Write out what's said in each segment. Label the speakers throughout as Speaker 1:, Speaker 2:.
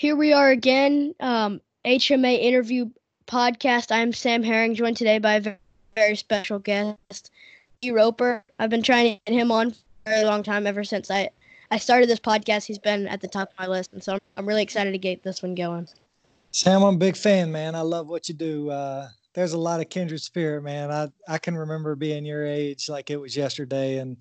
Speaker 1: here we are again, um, HMA interview podcast. I'm Sam Herring, joined today by a very special guest, E. Roper. I've been trying to get him on for a long time, ever since I, I started this podcast. He's been at the top of my list, and so I'm, I'm really excited to get this one going.
Speaker 2: Sam, I'm a big fan, man. I love what you do. Uh, there's a lot of kindred spirit, man. I, I can remember being your age like it was yesterday, and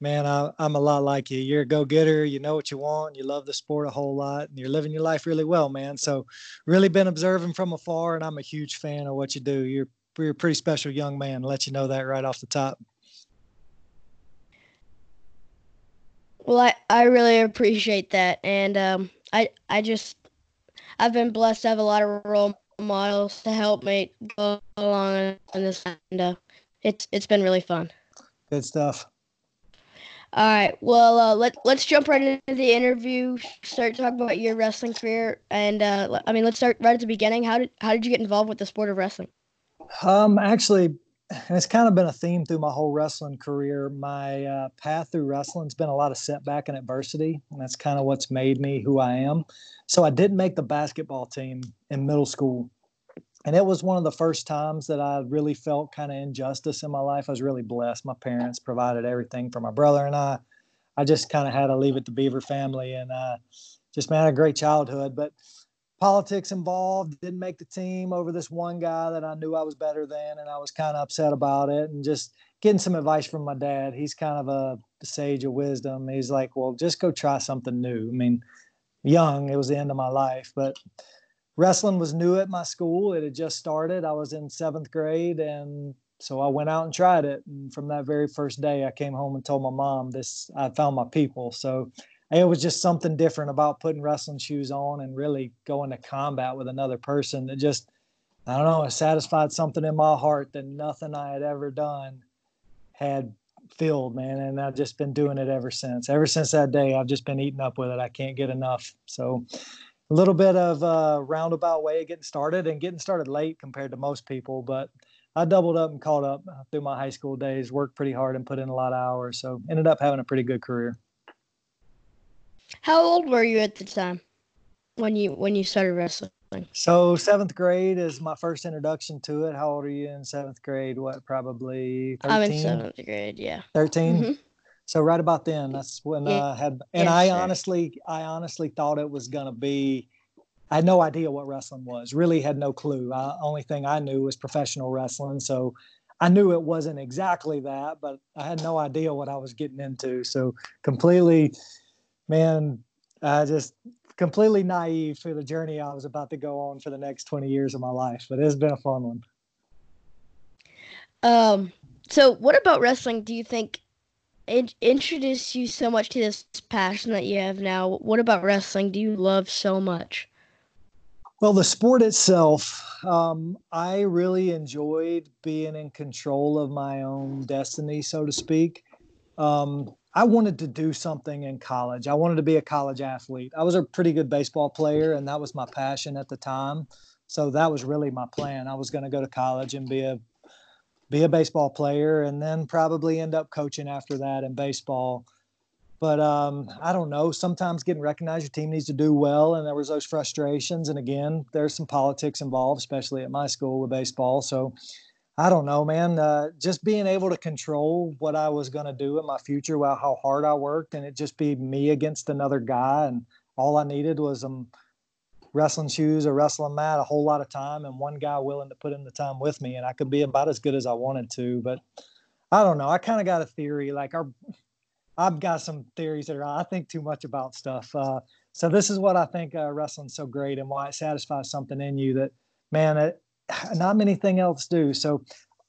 Speaker 2: man, I, am a lot like you. You're a go getter. You know what you want. You love the sport a whole lot, and you're living your life really well, man. So, really been observing from afar, and I'm a huge fan of what you do. You're you're a pretty special young man. I'll let you know that right off the top.
Speaker 1: Well, I, I really appreciate that, and um, I I just I've been blessed to have a lot of role models to help me go along in this, and uh, it's it's been really fun.
Speaker 2: Good stuff.
Speaker 1: All right. Well, uh, let let's jump right into the interview. Start talking about your wrestling career, and uh, I mean, let's start right at the beginning. How did how did you get involved with the sport of wrestling?
Speaker 2: Um, actually, it's kind of been a theme through my whole wrestling career. My uh, path through wrestling's been a lot of setback and adversity, and that's kind of what's made me who I am. So I didn't make the basketball team in middle school, and it was one of the first times that I really felt kind of injustice in my life. I was really blessed. My parents provided everything for my brother and I. I just kind of had to leave it to Beaver family and uh, just man, had a great childhood. But politics involved, didn't make the team over this one guy that I knew I was better than, and I was kind of upset about it. And just getting some advice from my dad. He's kind of a sage of wisdom. He's like, well, just go try something new. I mean, young, it was the end of my life, but wrestling was new at my school. It had just started. I was in seventh grade, and so I went out and tried it. And from that very first day, I came home and told my mom this. I found my people. So it was just something different about putting wrestling shoes on and really going to combat with another person. That just, I don't know, it satisfied something in my heart that nothing I had ever done had filled, man. And I've just been doing it ever since. Ever since that day, I've just been eating up with it. I can't get enough. So a little bit of a roundabout way of getting started and getting started late compared to most people. But I doubled up and caught up through my high school days, worked pretty hard and put in a lot of hours. So ended up having a pretty good career.
Speaker 1: How old were you at the time when you when you started wrestling?
Speaker 2: So seventh grade is my first introduction to it. How old are you in seventh grade? What probably 13?
Speaker 1: I'm in seventh grade, yeah.
Speaker 2: 13 mm-hmm. So right about then, that's when yeah. I had, and I sure. honestly, I honestly thought it was gonna be. I had no idea what wrestling was. Really had no clue. I, only thing I knew was professional wrestling. So I knew it wasn't exactly that, but I had no idea what I was getting into. So completely, man, I just completely naive for the journey I was about to go on for the next 20 years of my life. But it's been a fun one.
Speaker 1: Um. So, what about wrestling? Do you think it introduced you so much to this passion that you have now. What about wrestling do you love so much?
Speaker 2: Well, the sport itself, um, I really enjoyed being in control of my own destiny, so to speak. Um, I wanted to do something in college. I wanted to be a college athlete. I was a pretty good baseball player, and that was my passion at the time. So that was really my plan. I was going to go to college and be a be a baseball player and then probably end up coaching after that in baseball. But um, I don't know. Sometimes getting recognized, your team needs to do well, and there was those frustrations. And again, there's some politics involved, especially at my school with baseball. So I don't know, man. Uh, just being able to control what I was going to do in my future, well, how hard I worked, and it just be me against another guy, and all I needed was um, wrestling shoes or wrestling mat a whole lot of time and one guy willing to put in the time with me and I could be about as good as I wanted to. But I don't know. I kind of got a theory like our I've got some theories that are I think too much about stuff. Uh, so this is what I think uh, wrestling's so great and why it satisfies something in you that man, it, not many things else do. So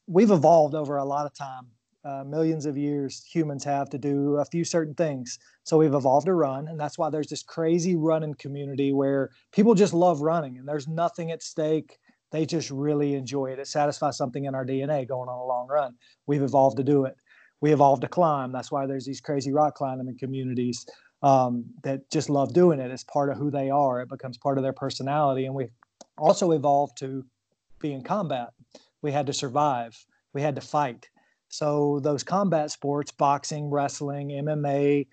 Speaker 2: we've evolved over a lot of time uh, millions of years humans have to do a few certain things. So we've evolved to run, and that's why there's this crazy running community where people just love running, and there's nothing at stake. They just really enjoy it. It satisfies something in our DNA going on a long run. We've evolved to do it. We evolved to climb. That's why there's these crazy rock climbing communities um, that just love doing it. It's part of who they are. It becomes part of their personality, and we also evolved to be in combat. We had to survive. We had to fight so those combat sports, boxing, wrestling, MMA,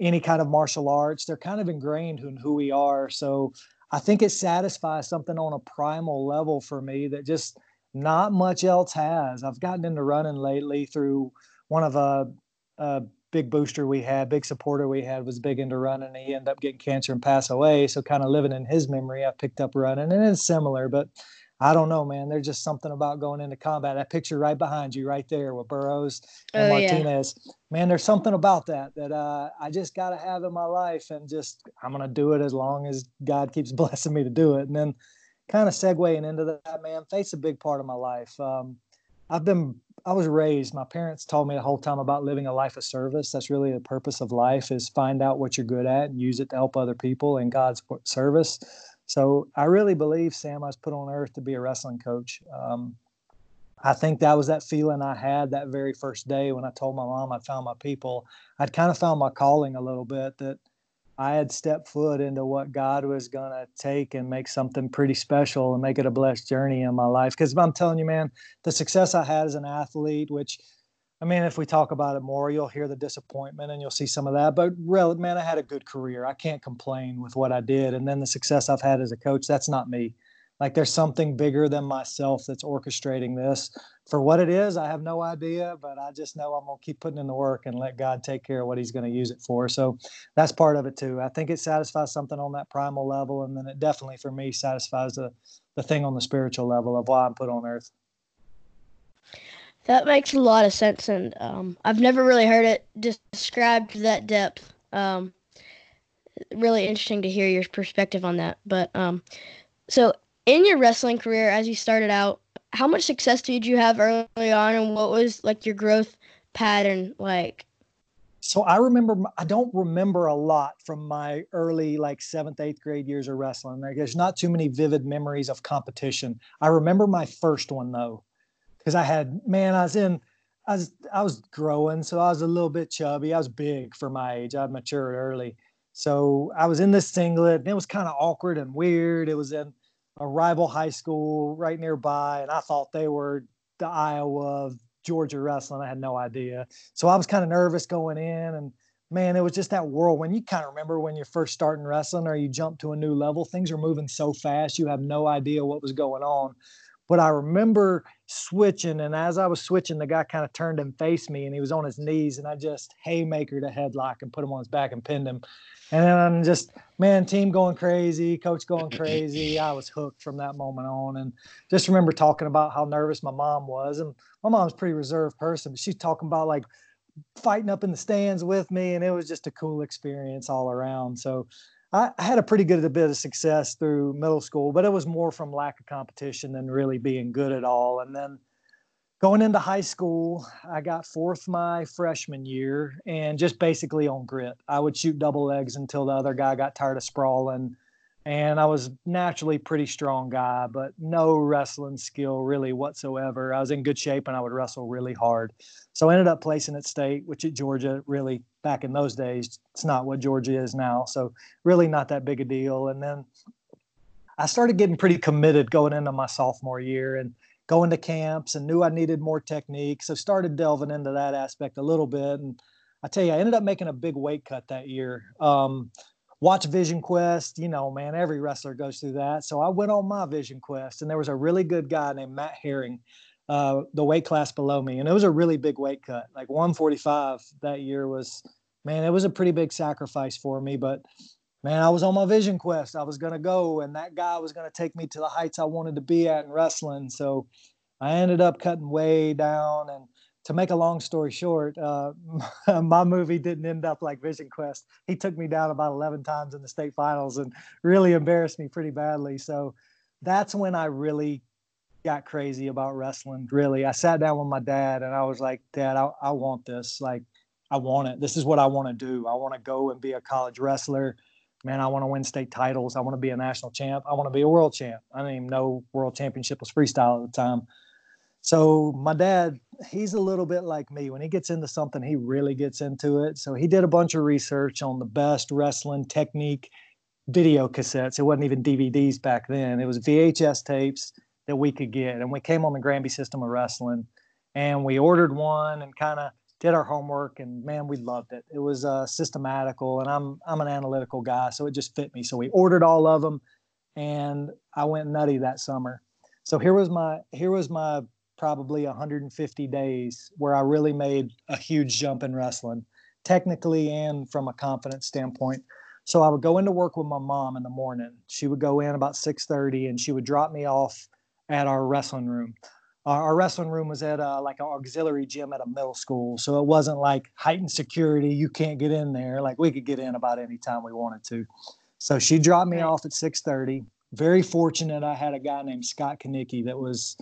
Speaker 2: any kind of martial arts, they're kind of ingrained in who we are. So I think it satisfies something on a primal level for me that just not much else has. I've gotten into running lately through one of a, a big booster we had, big supporter we had was big into running. He ended up getting cancer and pass away. So kind of living in his memory, I picked up running and it's similar, but I don't know, man. There's just something about going into combat. That picture right behind you, right there, with Burroughs and oh, Martinez. Yeah. Man, there's something about that that uh, I just got to have in my life, and just I'm gonna do it as long as God keeps blessing me to do it. And then, kind of segueing into that, man, faith's a big part of my life. Um, I've been, I was raised. My parents told me the whole time about living a life of service. That's really the purpose of life: is find out what you're good at and use it to help other people in God's service. So I really believe, Sam, I was put on earth to be a wrestling coach. Um, I think that was that feeling I had that very first day when I told my mom I found my people. I'd kind of found my calling a little bit that I had stepped foot into what God was going to take and make something pretty special and make it a blessed journey in my life. Because I'm telling you, man, the success I had as an athlete, which I mean, if we talk about it more, you'll hear the disappointment and you'll see some of that. But really, man, I had a good career. I can't complain with what I did. And then the success I've had as a coach, that's not me. Like there's something bigger than myself that's orchestrating this. For what it is, I have no idea, but I just know I'm going to keep putting in the work and let God take care of what He's going to use it for. So that's part of it too. I think it satisfies something on that primal level. And then it definitely, for me, satisfies the, the thing on the spiritual level of why I'm put on earth.
Speaker 1: That makes a lot of sense, and um, I've never really heard it described that depth. Um, really interesting to hear your perspective on that. But um, so, in your wrestling career, as you started out, how much success did you have early on, and what was like your growth pattern like?
Speaker 2: So I remember, I don't remember a lot from my early, like seventh, eighth grade years of wrestling. There's not too many vivid memories of competition. I remember my first one though because I had man, I was in, I was I was growing, so I was a little bit chubby. I was big for my age. I matured early, so I was in this singlet, and it was kind of awkward and weird. It was in a rival high school right nearby, and I thought they were the Iowa Georgia wrestling. I had no idea, so I was kind of nervous going in, and man, it was just that when you kind of remember when you're first starting wrestling or you jump to a new level, things are moving so fast, you have no idea what was going on. But I remember switching, and as I was switching, the guy kind of turned and faced me, and he was on his knees, and I just haymakered a headlock and put him on his back and pinned him. And then I'm just, man, team going crazy, coach going crazy. I was hooked from that moment on, and just remember talking about how nervous my mom was, and my mom's pretty reserved person, but she's talking about like fighting up in the stands with me, and it was just a cool experience all around. So I, had a pretty good bit of success through middle school, but it was more from lack of competition than really being good at all. And then going into high school, I got fourth my freshman year and just basically on grit. I would shoot double legs until the other guy got tired of sprawling and I was naturally pretty strong guy, but no wrestling skill really whatsoever. I was in good shape and I would wrestle really hard. So I ended up placing at state, which at Georgia really back in those days, it's not what Georgia is now. So really not that big a deal. And then I started getting pretty committed going into my sophomore year and going to camps and knew I needed more technique. So started delving into that aspect a little bit. And I tell you, I ended up making a big weight cut that year. Um, watch Vision Quest. You know, man, every wrestler goes through that. So I went on my Vision Quest, and there was a really good guy named Matt Herring, uh, the weight class below me, and it was a really big weight cut. Like 145 that year was, man, it was a pretty big sacrifice for me. But man, I was on my Vision Quest. I was gonna go, and that guy was gonna take me to the heights I wanted to be at in wrestling. So I ended up cutting way down and to make a long story short, uh, my movie didn't end up like Vision Quest. He took me down about 11 times in the state finals and really embarrassed me pretty badly. So that's when I really got crazy about wrestling. Really, I sat down with my dad and I was like, Dad, I, I want this. Like, I want it. This is what I want to do. I want to go and be a college wrestler. Man, I want to win state titles. I want to be a national champ. I want to be a world champ. I didn't even know world championship was freestyle at the time. So my dad, he's a little bit like me. When he gets into something, he really gets into it. So he did a bunch of research on the best wrestling technique video cassettes. It wasn't even DVDs back then. It was VHS tapes that we could get. And we came on the Granby system of wrestling and we ordered one and kind of did our homework and man, we loved it. It was uh, systematical and I'm, I'm an analytical guy. So it just fit me. So we ordered all of them and I went nutty that summer. So here was my here was my probably 150 days where I really made a huge jump in wrestling, technically and from a confidence standpoint. So I would go into work with my mom in the morning. She would go in about 6:30 and she would drop me off at our wrestling room. Our, wrestling room was at a, like an auxiliary gym at a middle school, so it wasn't like heightened security. You can't get in there. Like we could get in about any time we wanted to. So she dropped me off at 6:30. Very fortunate I had a guy named Scott Kanicki that was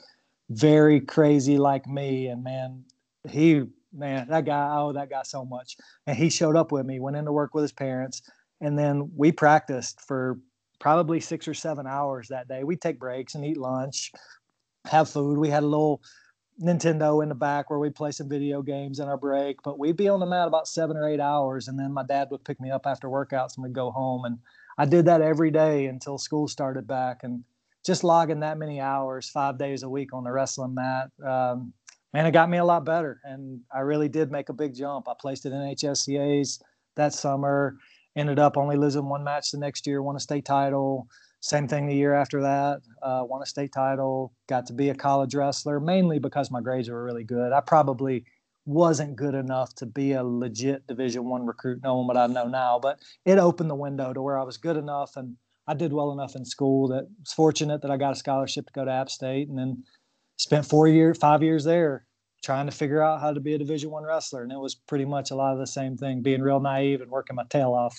Speaker 2: very crazy like me. And man, he man, that guy, I owe that guy so much. And he showed up with me, went into work with his parents, and then we practiced for probably six or seven hours that day. We'd take breaks and eat lunch, have food. We had a little Nintendo in the back where we'd play some video games in our break, but we'd be on the mat about seven or eight hours, and then my dad would pick me up after workouts and we'd go home. And I did that every day until school started back, and just logging that many hours, five days a week on the wrestling mat, um, man, it got me a lot better, and I really did make a big jump. I placed it in HSCA's that summer ended up only losing one match the next year, won a state title. Same thing the year after that, uh, won a state title. Got to be a college wrestler mainly because my grades were really good. I probably wasn't good enough to be a legit Division One recruit, knowing what I know now, but it opened the window to where I was good enough and I did well enough in school that was fortunate that I got a scholarship to go to App State and then spent four years, five years there trying to figure out how to be a division one wrestler. And it was pretty much a lot of the same thing being real naive and working my tail off.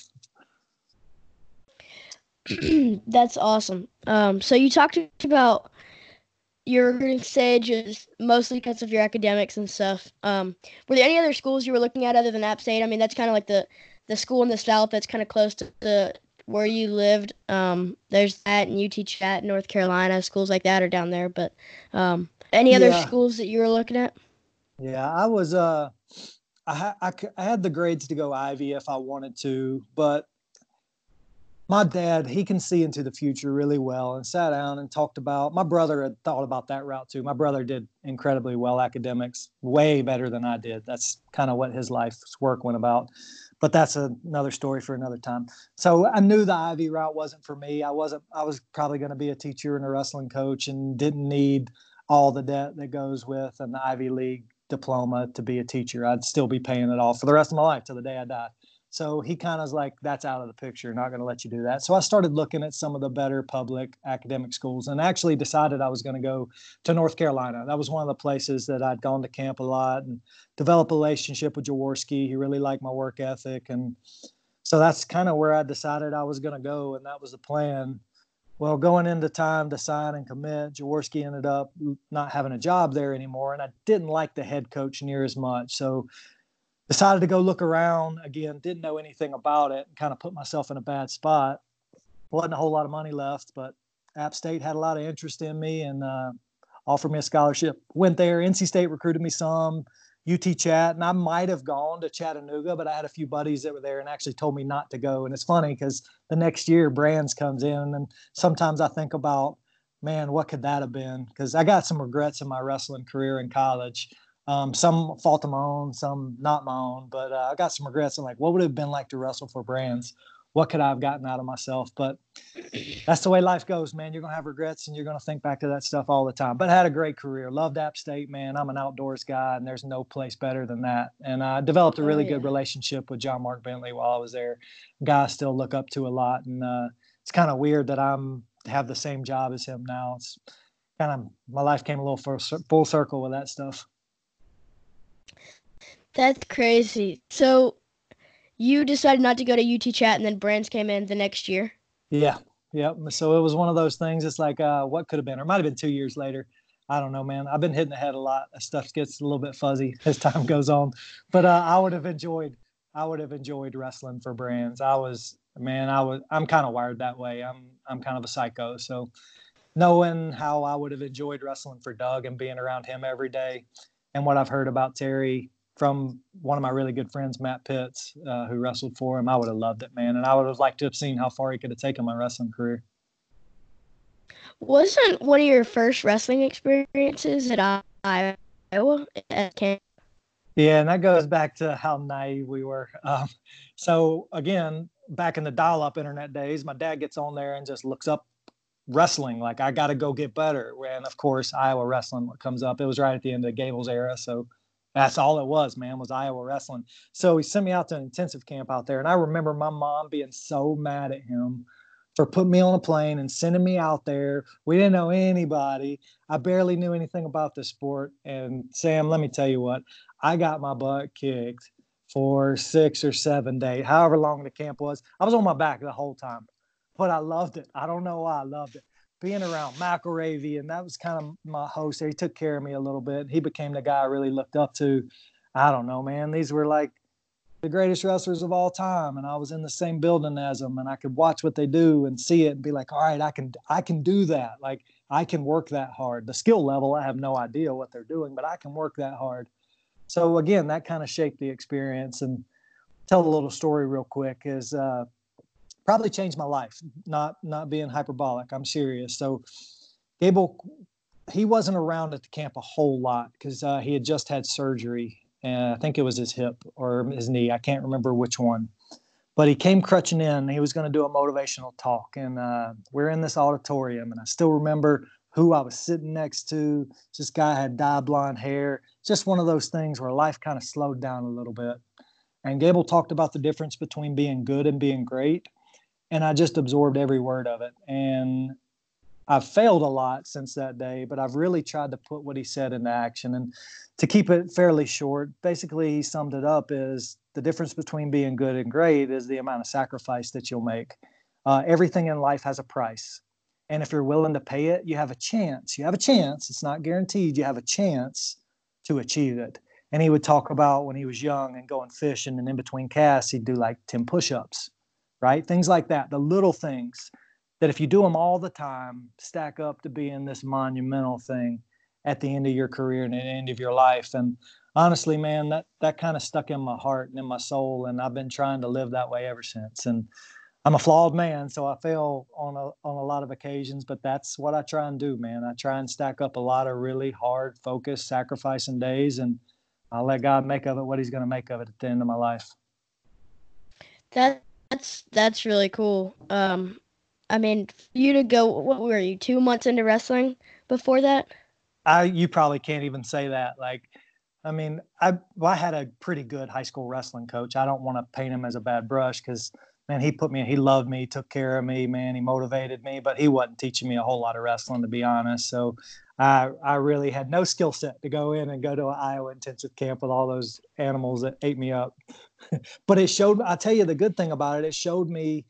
Speaker 1: That's awesome. Um, so you talked about your recruiting stage is mostly because of your academics and stuff. Um, were there any other schools you were looking at other than app state? I mean that's kind of like the the school in the south that's kind of close to the where you lived um, there's that and ut chat north carolina schools like that are down there but um, any other yeah. schools that you were looking at
Speaker 2: yeah, I was. Uh, I, I, I had the grades to go Ivy if I wanted to, but my dad he can see into the future really well and sat down and talked about my brother had thought about that route too my brother did incredibly well academics way better than i did that's kind of what his life's work went about but that's another story for another time so i knew the ivy route wasn't for me i wasn't i was probably going to be a teacher and a wrestling coach and didn't need all the debt that goes with an ivy league diploma to be a teacher. I'd still be paying it off for the rest of my life till the day I die. So he kind of was like, that's out of the picture. Not going to let you do that. So I started looking at some of the better public academic schools and actually decided I was going to go to North Carolina. That was one of the places that I'd gone to camp a lot and develop a relationship with Jaworski. He really liked my work ethic. And so that's kind of where I decided I was going to go. And that was the plan. Well, going into time to sign and commit, Jaworski ended up not having a job there anymore, and I didn't like the head coach near as much. So decided to go look around again. Didn't know anything about it. and Kind of put myself in a bad spot. wasn't a whole lot of money left, but App State had a lot of interest in me and uh, offered me a scholarship. Went there. NC State recruited me some. UT Chat, and I might have gone to Chattanooga, but I had a few buddies that were there and actually told me not to go. And it's funny because the next year Brands comes in, and sometimes I think about, man, what could that have been? Because I got some regrets in my wrestling career in college. Um, some fault of my own, some not my own, but uh, I got some regrets. And like, what would it have been like to wrestle for Brands? what could I have gotten out of myself? But that's the way life goes, man. You're gonna have regrets and you're gonna think back to that stuff all the time. But I had a great career. Loved App State, man. I'm an outdoors guy, and there's no place better than that. And I developed a oh, really oh, yeah. good relationship with John Mark Bentley while I was there. Guy I still look up to a lot, and uh, it's kind of weird that I'm have the same job as him now. It's kind of my life came a little full, full circle with that stuff.
Speaker 1: That's crazy. So you decided not to go to UT Chat, and then Brands came in the next year.
Speaker 2: Yeah, yep. So it was one of those things. It's like, uh, what could have been, or might have been two years later. I don't know, man. I've been hitting the head a lot. Stuff gets a little bit fuzzy as time goes on, but uh, I would have enjoyed. I would have enjoyed wrestling for Brands. I was, man. I was. I'm kind of wired that way. I'm. I'm kind of a psycho. So, knowing how I would have enjoyed wrestling for Doug and being around him every day, and what I've heard about Terry from one of my really good friends, Matt Pitts, uh, who wrestled for him. I would have loved it, man, and I would have liked to have seen how far he could have taken my wrestling career.
Speaker 1: Wasn't one of your first wrestling experiences at Iowa at camp?
Speaker 2: Yeah, and that goes back to how naive we were. Um, so again, back in the dial-up internet days, my dad gets on there and just looks up wrestling. Like I got to go get better. And of course, Iowa wrestling comes up. It was right at the end of the Gables era, so that's all it was, man. Was Iowa wrestling. So he sent me out to an intensive camp out there, and I remember my mom being so mad at him for putting me on a plane and sending me out there. We didn't know anybody. I barely knew anything about the sport. And Sam, let me tell you what, I got my butt kicked for six or seven days, however long the camp was. I was on my back the whole time, but I loved it. I don't know why I loved it. Being around Michael McElravy, and that was kind of my host there. He took care of me a little bit. He became the guy I really looked up to. I don't know, man. These were like the greatest wrestlers of all time and I was in the same building as them and I could watch what they do and see it and be like all right I can I can do that like I can work that hard the skill level I have no idea what they're doing but I can work that hard so again that kind of shaped the experience and tell a little story real quick is uh, probably changed my life not not being hyperbolic I'm serious so Gable he wasn't around at the camp a whole lot because uh, he had just had surgery and I think it was his hip or his knee. I can't remember which one. But he came crutching in. He was going to do a motivational talk, and uh, we're in this auditorium, and I still remember who I was sitting next to. This guy had dyed blonde hair. Just one of those things where life kind of slowed down a little bit. And Gable talked about the difference between being good and being great, and I just absorbed every word of it. And I've failed a lot since that day, but I've really tried to put what he said into action. And to keep it fairly short, basically he summed it up is the difference between being good and great is the amount of sacrifice that you'll make. Uh, everything in life has a price. And if you're willing to pay it, you have a chance. You have a chance. It's not guaranteed. You have a chance to achieve it. And he would talk about when he was young and going fishing and in between casts, he'd do like 10 push ups, right? Things like that, the little things that if you do them all the time, stack up to being this monumental thing at the end of your career and at the end of your life. And honestly, man, that that kind of stuck in my heart and in my soul, and I've been trying to live that way ever since. And I'm a flawed man, so I fail on a on a lot of occasions, but that's what I try and do, man. I try and stack up a lot of really hard, focused, sacrificing days, and I'll let God make of it what He's going to make of it at the end of my life.
Speaker 1: That that's that's really cool. Um, I mean, you to go, what were you, two months into wrestling before that?
Speaker 2: I, you probably can't even say that. Like, I mean, I, I had a pretty good high school wrestling coach. I don't want to paint him as a bad brush because, man, he put me, he loved me, took care of me, man, he motivated me, but he wasn't teaching me a whole lot of wrestling, to be honest. So I, I really had no skill set to go in and go to an Iowa intensive camp with all those animals that ate me up. but it showed, I'll tell you the good thing about it, it showed me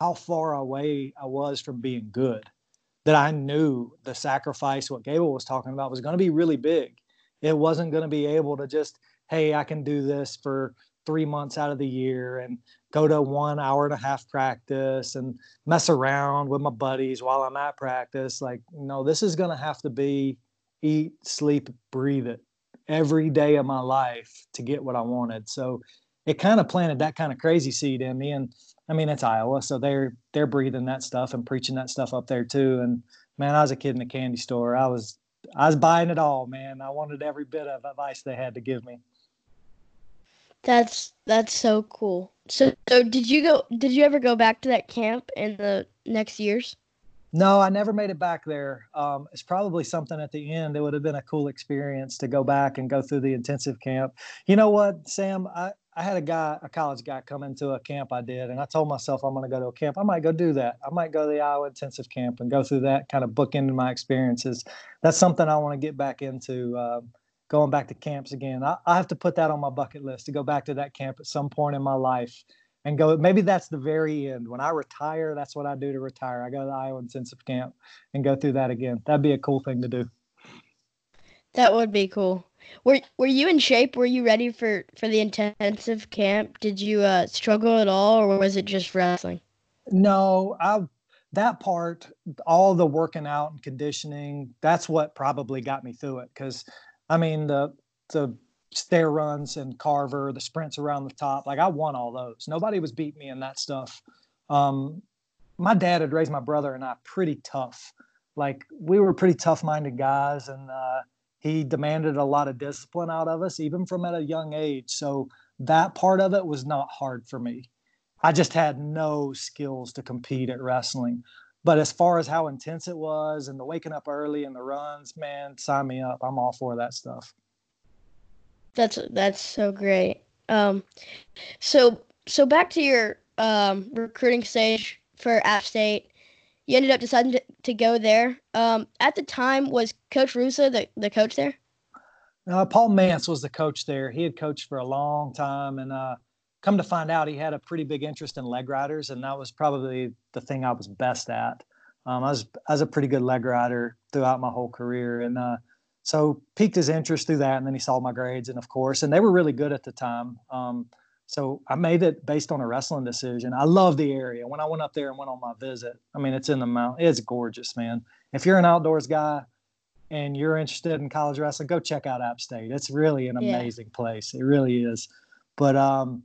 Speaker 2: how far away I was from being good. That I knew the sacrifice, what Gable was talking about, was going to be really big. It wasn't going to be able to just, hey, I can do this for three months out of the year and go to one hour and a half practice and mess around with my buddies while I'm at practice. Like, no, this is going to have to be eat, sleep, breathe it every day of my life to get what I wanted. So it kind of planted that kind of crazy seed in me. And I mean, it's Iowa, so they're they're breathing that stuff and preaching that stuff up there too. And man, I was a kid in a candy store. I was I was buying it all, man. I wanted every bit of advice they had to give me.
Speaker 1: That's that's so cool. So, so did you go? Did you ever go back to that camp in the next years?
Speaker 2: No, I never made it back there. Um, it's probably something at the end. It would have been a cool experience to go back and go through the intensive camp. You know what, Sam? I, I had a guy, a college guy, come into a camp I did, and I told myself I'm going to go to a camp. I might go do that. I might go to the Iowa intensive camp and go through that kind of book into my experiences. That's something I want to get back into. Uh, going back to camps again. I, I have to put that on my bucket list to go back to that camp at some point in my life and go. Maybe that's the very end. When I retire, that's what I do to retire. I go to the Iowa intensive camp and go through that again. That'd be a cool thing to do.
Speaker 1: That would be cool. Were Were you in shape? Were you ready for for the intensive camp? Did you uh, struggle at all, or was it just wrestling?
Speaker 2: No, I that part, all the working out and conditioning, that's what probably got me through it. Because, I mean, the the stair runs and Carver, the sprints around the top, like I won all those. Nobody was beating me in that stuff. Um, my dad had raised my brother and I pretty tough. Like we were pretty tough minded guys, and uh, he demanded a lot of discipline out of us, even from at a young age. So that part of it was not hard for me. I just had no skills to compete at wrestling. but as far as how intense it was and the waking up early and the runs, man, sign me up. I'm all for that stuff.
Speaker 1: That's that's so great. Um, so so back to your um, recruiting stage for App State. You ended up deciding to, to go there. Um, at the time, was Coach Russo the, the coach there?
Speaker 2: Uh, Paul Mance was the coach there. He had coached for a long time, and uh, come to find out, he had a pretty big interest in leg riders, and that was probably the thing I was best at. Um, I was I was a pretty good leg rider throughout my whole career, and uh, so piqued his interest through that. And then he saw my grades, and of course, and they were really good at the time. Um, so I made it based on a wrestling decision. I love the area. When I went up there and went on my visit, I mean, it's in the mountain. It's gorgeous, man. If you're an outdoors guy and you're interested in college wrestling, go check out App State. It's really an amazing yeah. place. It really is. But um,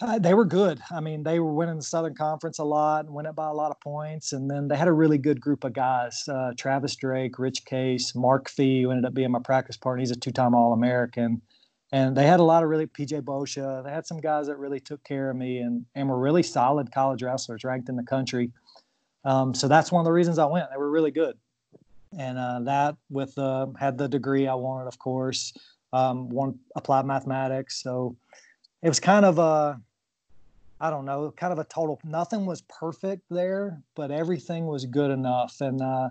Speaker 2: uh, they were good. I mean, they were winning the Southern Conference a lot and winning by a lot of points. And then they had a really good group of guys: uh, Travis Drake, Rich Case, Mark Fee, who ended up being my practice partner. He's a two-time All-American. And they had a lot of really PJ Bosha. They had some guys that really took care of me and and were really solid college wrestlers, ranked in the country. Um, so that's one of the reasons I went. They were really good, and uh, that with uh, had the degree I wanted, of course. Um, one applied mathematics, so it was kind of a I don't know, kind of a total. Nothing was perfect there, but everything was good enough. And uh,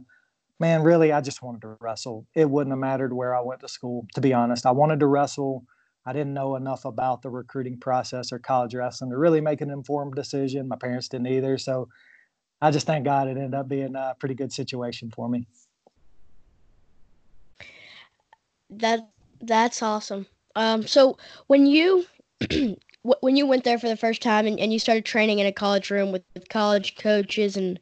Speaker 2: man, really, I just wanted to wrestle. It wouldn't have mattered where I went to school, to be honest. I wanted to wrestle. I didn't know enough about the recruiting process or college wrestling to really make an informed decision. My parents didn't either. So I just thank God it ended up being a pretty good situation for me.
Speaker 1: That that's awesome. Um, so when you when you went there for the first time and, and you started training in a college room with, with college coaches and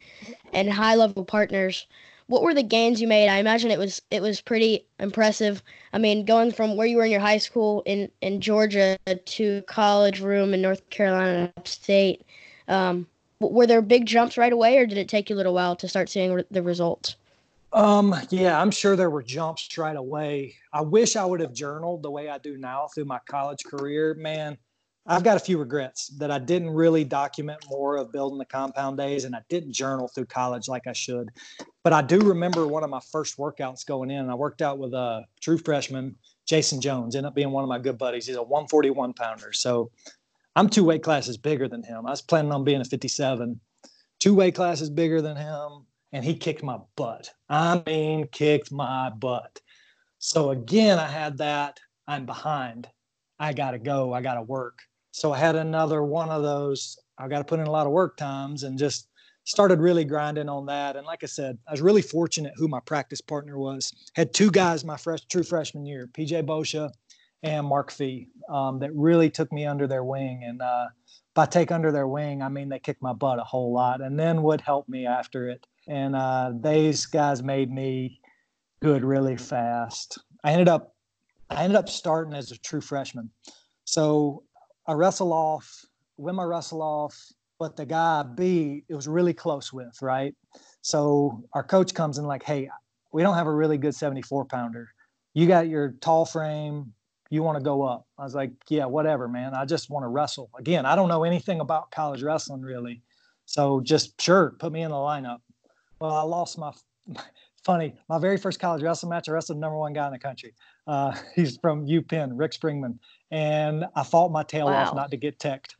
Speaker 1: and high level partners, what were the gains you made? I imagine it was it was pretty impressive. I mean, going from where you were in your high school in in Georgia to college room in North Carolina State, um, were there big jumps right away, or did it take you a little while to start seeing the results?
Speaker 2: Um, yeah, I'm sure there were jumps right away. I wish I would have journaled the way I do now through my college career. Man, I've got a few regrets that I didn't really document more of building the compound days and I didn't journal through college like I should. But I do remember one of my first workouts going in. I worked out with a true freshman, Jason Jones, ended up being one of my good buddies. He's a 141 pounder. So I'm two weight classes bigger than him. I was planning on being a 57, two weight classes bigger than him. And he kicked my butt. I mean, kicked my butt. So again, I had that. I'm behind. I got to go. I got to work. So I had another one of those. I got to put in a lot of work times and just started really grinding on that. And like I said, I was really fortunate who my practice partner was. Had two guys my fresh true freshman year, PJ Bosha and Mark Fee, um, that really took me under their wing. And uh, by take under their wing, I mean they kicked my butt a whole lot, and then would help me after it. And uh, these guys made me good really fast. I ended up I ended up starting as a true freshman. So I wrestle off, win my wrestle off, but the guy B, it was really close with, right? So our coach comes in like, hey, we don't have a really good 74 pounder. You got your tall frame. You want to go up? I was like, yeah, whatever, man. I just want to wrestle. Again, I don't know anything about college wrestling really. So just sure, put me in the lineup. Well, I lost my funny. My very first college wrestling match, I wrestled the number one guy in the country. Uh, he's from UPenn, Rick Springman and I fought my tail wow. off not to get teched.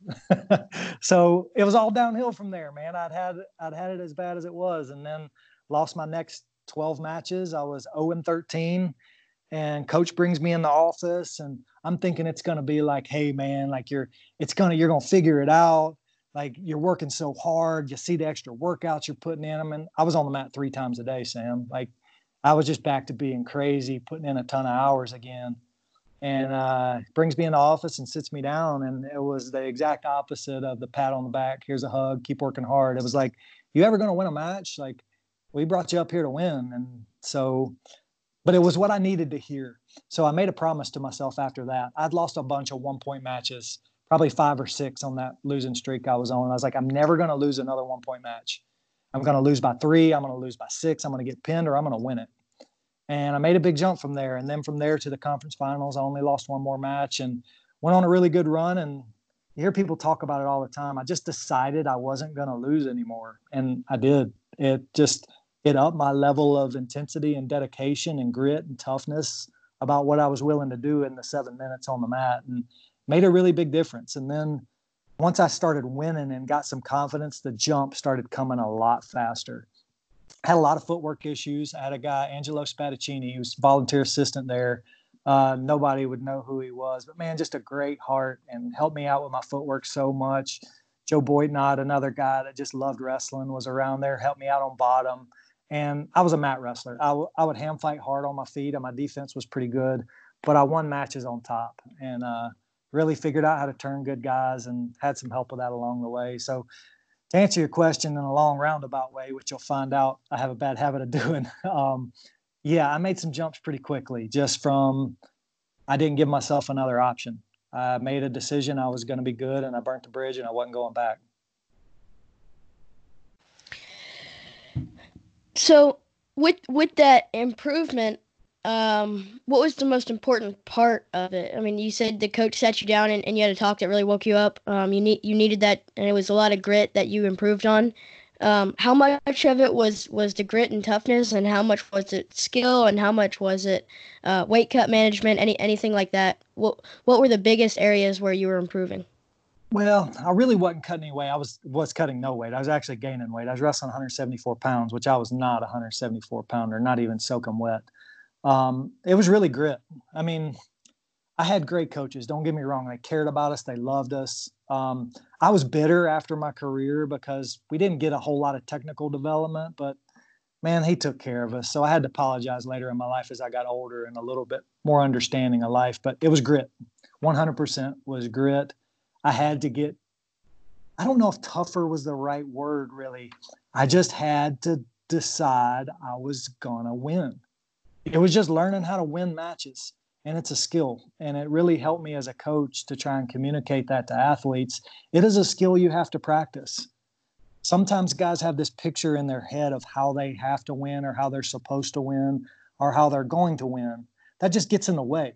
Speaker 2: so it was all downhill from there, man. I'd had I'd had it as bad as it was, and then lost my next 12 matches. I was 0 and 13, and coach brings me in the office, and I'm thinking it's gonna be like, hey man, like you're it's gonna you're gonna figure it out. Like you're working so hard, you see the extra workouts you're putting in them, and I was on the mat three times a day, Sam. Like I was just back to being crazy, putting in a ton of hours again and uh, brings me in the office and sits me down. And it was the exact opposite of the pat on the back. Here's a hug. Keep working hard. It was like, you ever going to win a match? Like, we brought you up here to win. And so, but it was what I needed to hear. So I made a promise to myself after that. I'd lost a bunch of one point matches, probably five or six on that losing streak I was on. I was like, I'm never going to lose another one point match. I'm going to lose by three. I'm going to lose by six. I'm going to get pinned or I'm going to win it and I made a big jump from there. And then from there to the conference finals, I only lost one more match and went on a really good run. And you hear people talk about it all the time. I just decided I wasn't going to lose anymore, and I did. It just it upped my level of intensity and dedication and grit and toughness about what I was willing to do in the seven minutes on the mat and made a really big difference. And then once I started winning and got some confidence, the jump started coming a lot faster. I had a lot of footwork issues. I had a guy, Angelo Spadaccini, who was volunteer assistant there. Uh, nobody would know who he was, but man, just a great heart and helped me out with my footwork so much. Joe Boydnott, another guy that just loved wrestling, was around there, helped me out on bottom. And I was a mat wrestler. I, w- I would hand fight hard on my feet, and my defense was pretty good, but I won matches on top and uh, really figured out how to turn good guys and had some help with that along the way. So, to answer your question in a long roundabout way, which you'll find out I have a bad habit of doing, um, yeah, I made some jumps pretty quickly just from I didn't give myself another option. I made a decision I was going to be good and I burnt the bridge and I wasn't going back.
Speaker 1: So with with that improvement, um, what was the most important part of it? I mean, you said the coach sat you down and, and you had a talk that really woke you up. Um, you need you needed that, and it was a lot of grit that you improved on. Um, how much of it was was the grit and toughness, and how much was it skill, and how much was it uh, weight cut management, any anything like that? What what were the biggest areas where you were improving?
Speaker 2: Well, I really wasn't cutting any weight. I was was cutting no weight. I was actually gaining weight. I was wrestling 174 pounds, which I was not a 174 pounder, not even soaking wet. Um, it was really grit. I mean, I had great coaches. Don't get me wrong; they cared about us. They loved us. Um, I was bitter after my career because we didn't get a whole lot of technical development, but man, he took care of us. So I had to apologize later in my life as I got older and a little bit more understanding of life. But it was grit. 100% was grit. I had to get, I don't know if tougher was the right word really. I just had to decide I was going to win. It was just learning how to win matches and it's a skill and it really helped me as a coach to try and communicate that to athletes. It is a skill you have to practice. Sometimes guys have this picture in their head of how they have to win or how they're supposed to win or how they're going to win. That just gets in the way.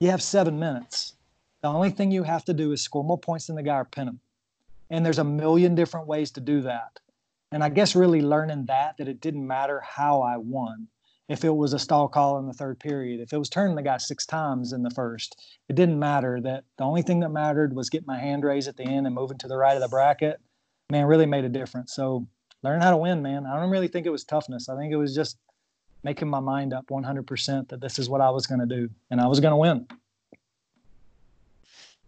Speaker 2: You have seven minutes. The only thing you have to do is score more points than the guy or pin him. And there's a million different ways to do that. And i guess really learning that that it didn't matter how i won if it was a stall call in the third period, if it was turning the guy six times in the first, it didn't matter. That the only thing that mattered was getting my hand raised at the end and moving to the right of the bracket. Man, really made a difference. So learn how to win, man. I don't really think it was toughness. I think it was just making my mind up 100% that this is what I was going to do and I was going to win.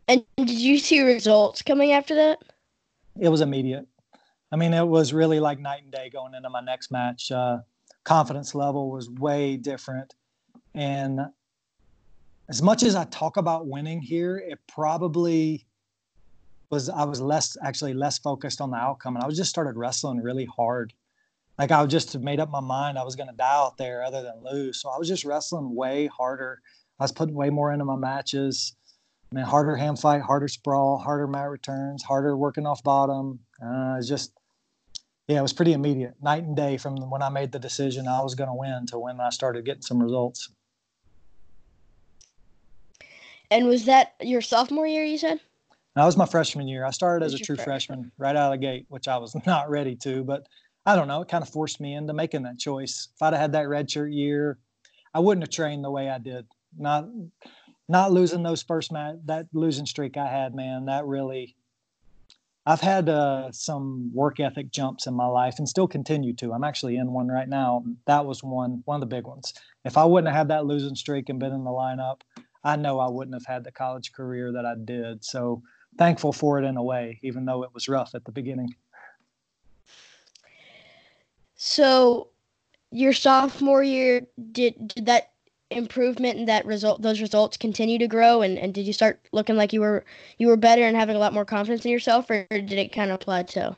Speaker 1: And did you see results coming after that?
Speaker 2: It was immediate. I mean, it was really like night and day going into my next match. Uh, confidence level was way different. And as much as I talk about winning here, it probably was I was less actually less focused on the outcome and I was just started wrestling really hard. Like I just made up my mind I was gonna die out there other than lose. So I was just wrestling way harder. I was putting way more into my matches. I mean, harder hand fight, harder sprawl, harder mat returns, harder working off bottom. Uh, just yeah, it was pretty immediate, night and day from when I made the decision I was going to win to when I started getting some results.
Speaker 1: And was that your sophomore year? You said
Speaker 2: that was my freshman year. I started as a true freshman. freshman right out of the gate, which I was not ready to, but I don't know. It kind of forced me into making that choice. If I'd have had that redshirt year, I wouldn't have trained the way I did. Not not losing those first match, that losing streak I had, man, that really I've had uh, some work ethic jumps in my life and still continue to. I'm actually in one right now. That was one one of the big ones. If I wouldn't have had that losing streak and been in the lineup, I know I wouldn't have had the college career that I did. So thankful for it in a way, even though it was rough at the beginning.
Speaker 1: So your sophomore year did did that improvement and that result those results continue to grow and, and did you start looking like you were you were better and having a lot more confidence in yourself or did it kind of plateau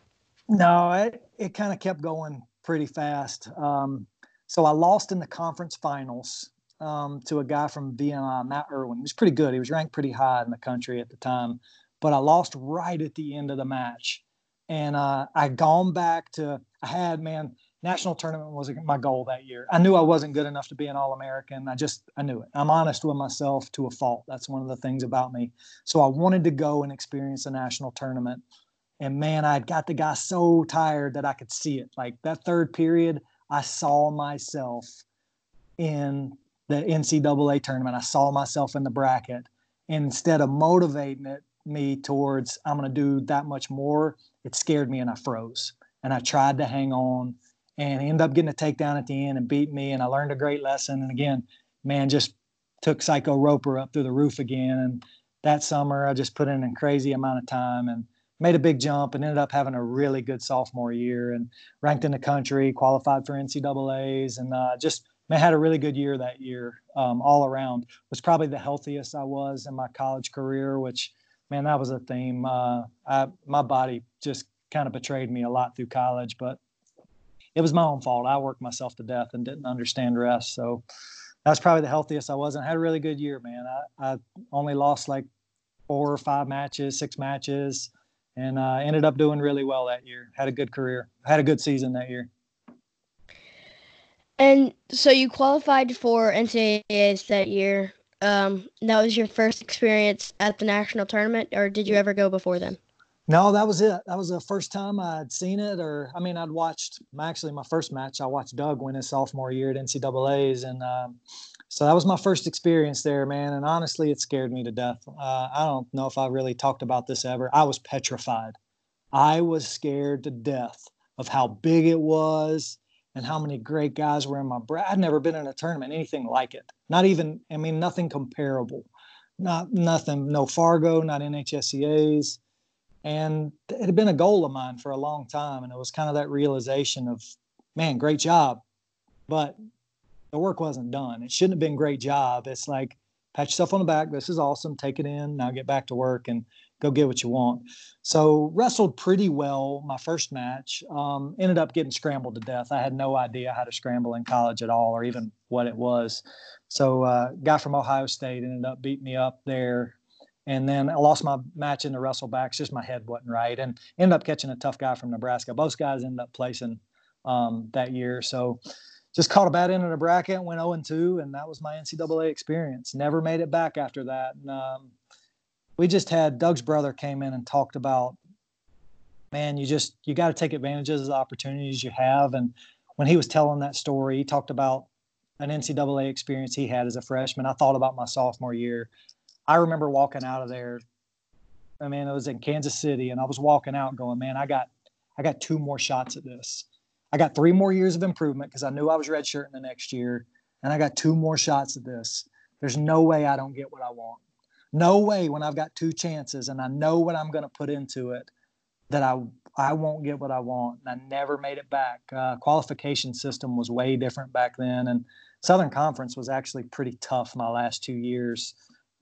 Speaker 2: no it, it kind of kept going pretty fast um, so i lost in the conference finals um, to a guy from VMI, Matt Irwin. He was pretty good. He was ranked pretty high in the country at the time, but I lost right at the end of the match. And uh, I gone back to, I had, man, national tournament was my goal that year. I knew I wasn't good enough to be an All American. I just, I knew it. I'm honest with myself to a fault. That's one of the things about me. So I wanted to go and experience a national tournament. And man, I got the guy so tired that I could see it. Like that third period, I saw myself in the NCAA tournament. I saw myself in the bracket. And instead of motivating it, me towards I'm going to do that much more, it scared me and I froze. And I tried to hang on and he ended up getting a takedown at the end and beat me. And I learned a great lesson. And again, man, just took Psycho Roper up through the roof again. And that summer, I just put in a crazy amount of time and made a big jump and ended up having a really good sophomore year and ranked in the country, qualified for NCAA's, and uh, just man, had a really good year that year um, all around. Was probably the healthiest I was in my college career, which man, that was a theme. Uh, I, my body just kind of betrayed me a lot through college, but it was my own fault. I worked myself to death and didn't understand rest. So that's probably the healthiest I was. And I had a really good year, man. I, I only lost like four or five matches, six matches, and uh, ended up doing really well that year. Had a good career. Had a good season that year.
Speaker 1: And so you qualified for NCAAs that year. Um, that was your first experience at the national tournament, or did you ever go before then?
Speaker 2: No, that was it. That was the first time I'd seen it, or I mean, I'd watched. Actually, my first match, I watched Doug win his sophomore year at NCAA's, and um, so that was my first experience there, man. And honestly, it scared me to death. Uh, I don't know if I really talked about this ever. I was petrified. I was scared to death of how big it was and how many great guys were in my bracket. I'd never been in a tournament anything like it. Not even, I mean, nothing comparable. Not nothing. No Fargo, not NHSCA's and it had been a goal of mine for a long time. And it was kind of that realization of, man, great job. But the work wasn't done. It shouldn't have been great job. It's like, pat yourself on the back. This is awesome. Take it in. Now get back to work and go get what you want. So wrestled pretty well my first match. Um, ended up getting scrambled to death. I had no idea how to scramble in college at all, or even what it was. So uh, guy from Ohio State ended up beating me up there and then I lost my match in the wrestlebacks. Just my head wasn't right, and ended up catching a tough guy from Nebraska. Both guys ended up placing um, that year. So just caught a bad end of the bracket, went 0 2, and that was my NCAA experience. Never made it back after that. And, um, we just had Doug's brother came in and talked about, man, you just you got to take advantages of the opportunities you have. And when he was telling that story, he talked about an NCAA experience he had as a freshman. I thought about my sophomore year I remember walking out of there. I mean, it was in Kansas City, and I was walking out going, "Man, I got, I got two more shots at this. I got three more years of improvement because I knew I was redshirting the next year, and I got two more shots at this. There's no way I don't get what I want. No way when I've got two chances and I know what I'm going to put into it that I I won't get what I want. And I never made it back. Uh, qualification system was way different back then, and Southern Conference was actually pretty tough my last two years.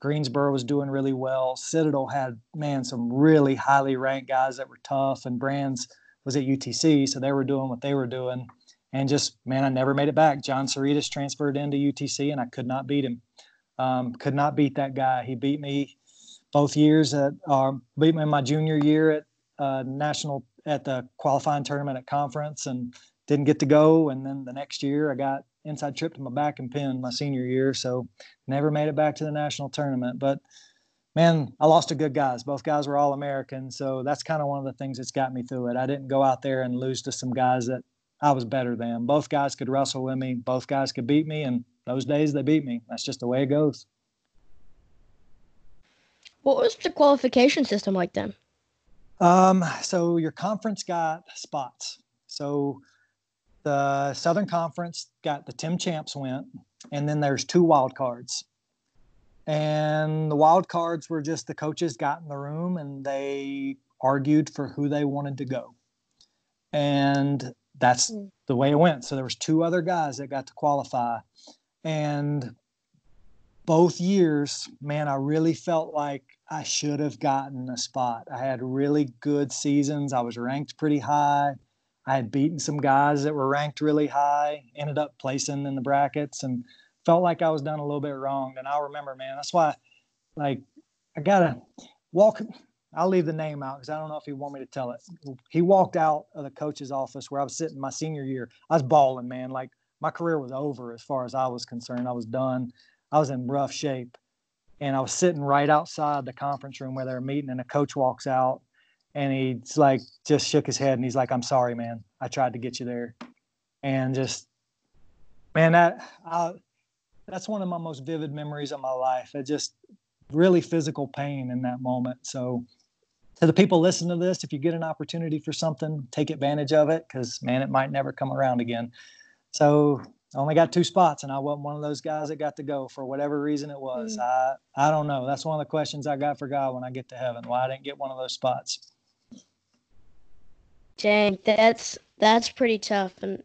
Speaker 2: Greensboro was doing really well. Citadel had man some really highly ranked guys that were tough, and Brands was at UTC, so they were doing what they were doing. And just man, I never made it back. John Saritas transferred into UTC, and I could not beat him. Um, could not beat that guy. He beat me both years at uh, beat me in my junior year at uh, national at the qualifying tournament at conference, and didn't get to go. And then the next year, I got inside trip to my back and pin my senior year. So never made it back to the national tournament. But man, I lost to good guys. Both guys were all American. So that's kind of one of the things that's got me through it. I didn't go out there and lose to some guys that I was better than. Both guys could wrestle with me, both guys could beat me. And those days they beat me. That's just the way it goes.
Speaker 1: What was the qualification system like then?
Speaker 2: Um, so your conference got spots. So the Southern Conference got the Tim Champs went, and then there's two wild cards. And the wild cards were just the coaches got in the room and they argued for who they wanted to go. And that's hmm. the way it went. So there was two other guys that got to qualify. And both years, man, I really felt like I should have gotten a spot. I had really good seasons. I was ranked pretty high. I had beaten some guys that were ranked really high, ended up placing in the brackets, and felt like I was done a little bit wrong. And I'll remember, man, that's why, like, I gotta walk. I'll leave the name out because I don't know if he want me to tell it. He walked out of the coach's office where I was sitting my senior year. I was bawling, man. Like my career was over as far as I was concerned. I was done. I was in rough shape. And I was sitting right outside the conference room where they were meeting, and a coach walks out and he's like just shook his head and he's like, "I'm sorry, man. I tried to get you there," and just man, that I, that's one of my most vivid memories of my life. It just really physical pain in that moment. So to the people listening to this, if you get an opportunity for something, take advantage of it because man, it might never come around again. So I only got two spots, and I wasn't one of those guys that got to go for whatever reason it was. Mm. I I don't know. That's one of the questions I got for God when I get to heaven. Why I didn't get one of those spots?
Speaker 1: Dang, that's that's pretty tough, and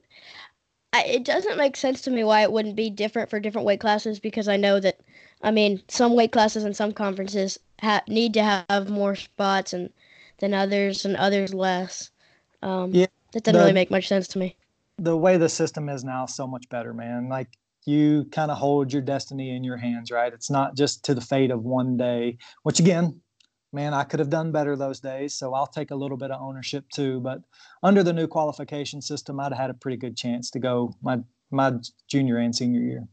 Speaker 1: I, it doesn't make sense to me why it wouldn't be different for different weight classes because I know that, I mean, some weight classes and some conferences ha- need to have more spots and than others and others less. Um, yeah, that doesn't the, really make much sense to me.
Speaker 2: The way the system is now, so much better, man. Like you kind of hold your destiny in your hands, right? It's not just to the fate of one day, which again, man, I could have done better those days. So I'll take a little bit of ownership too. But under the new qualification system, I'd have had a pretty good chance to go my my junior and senior year.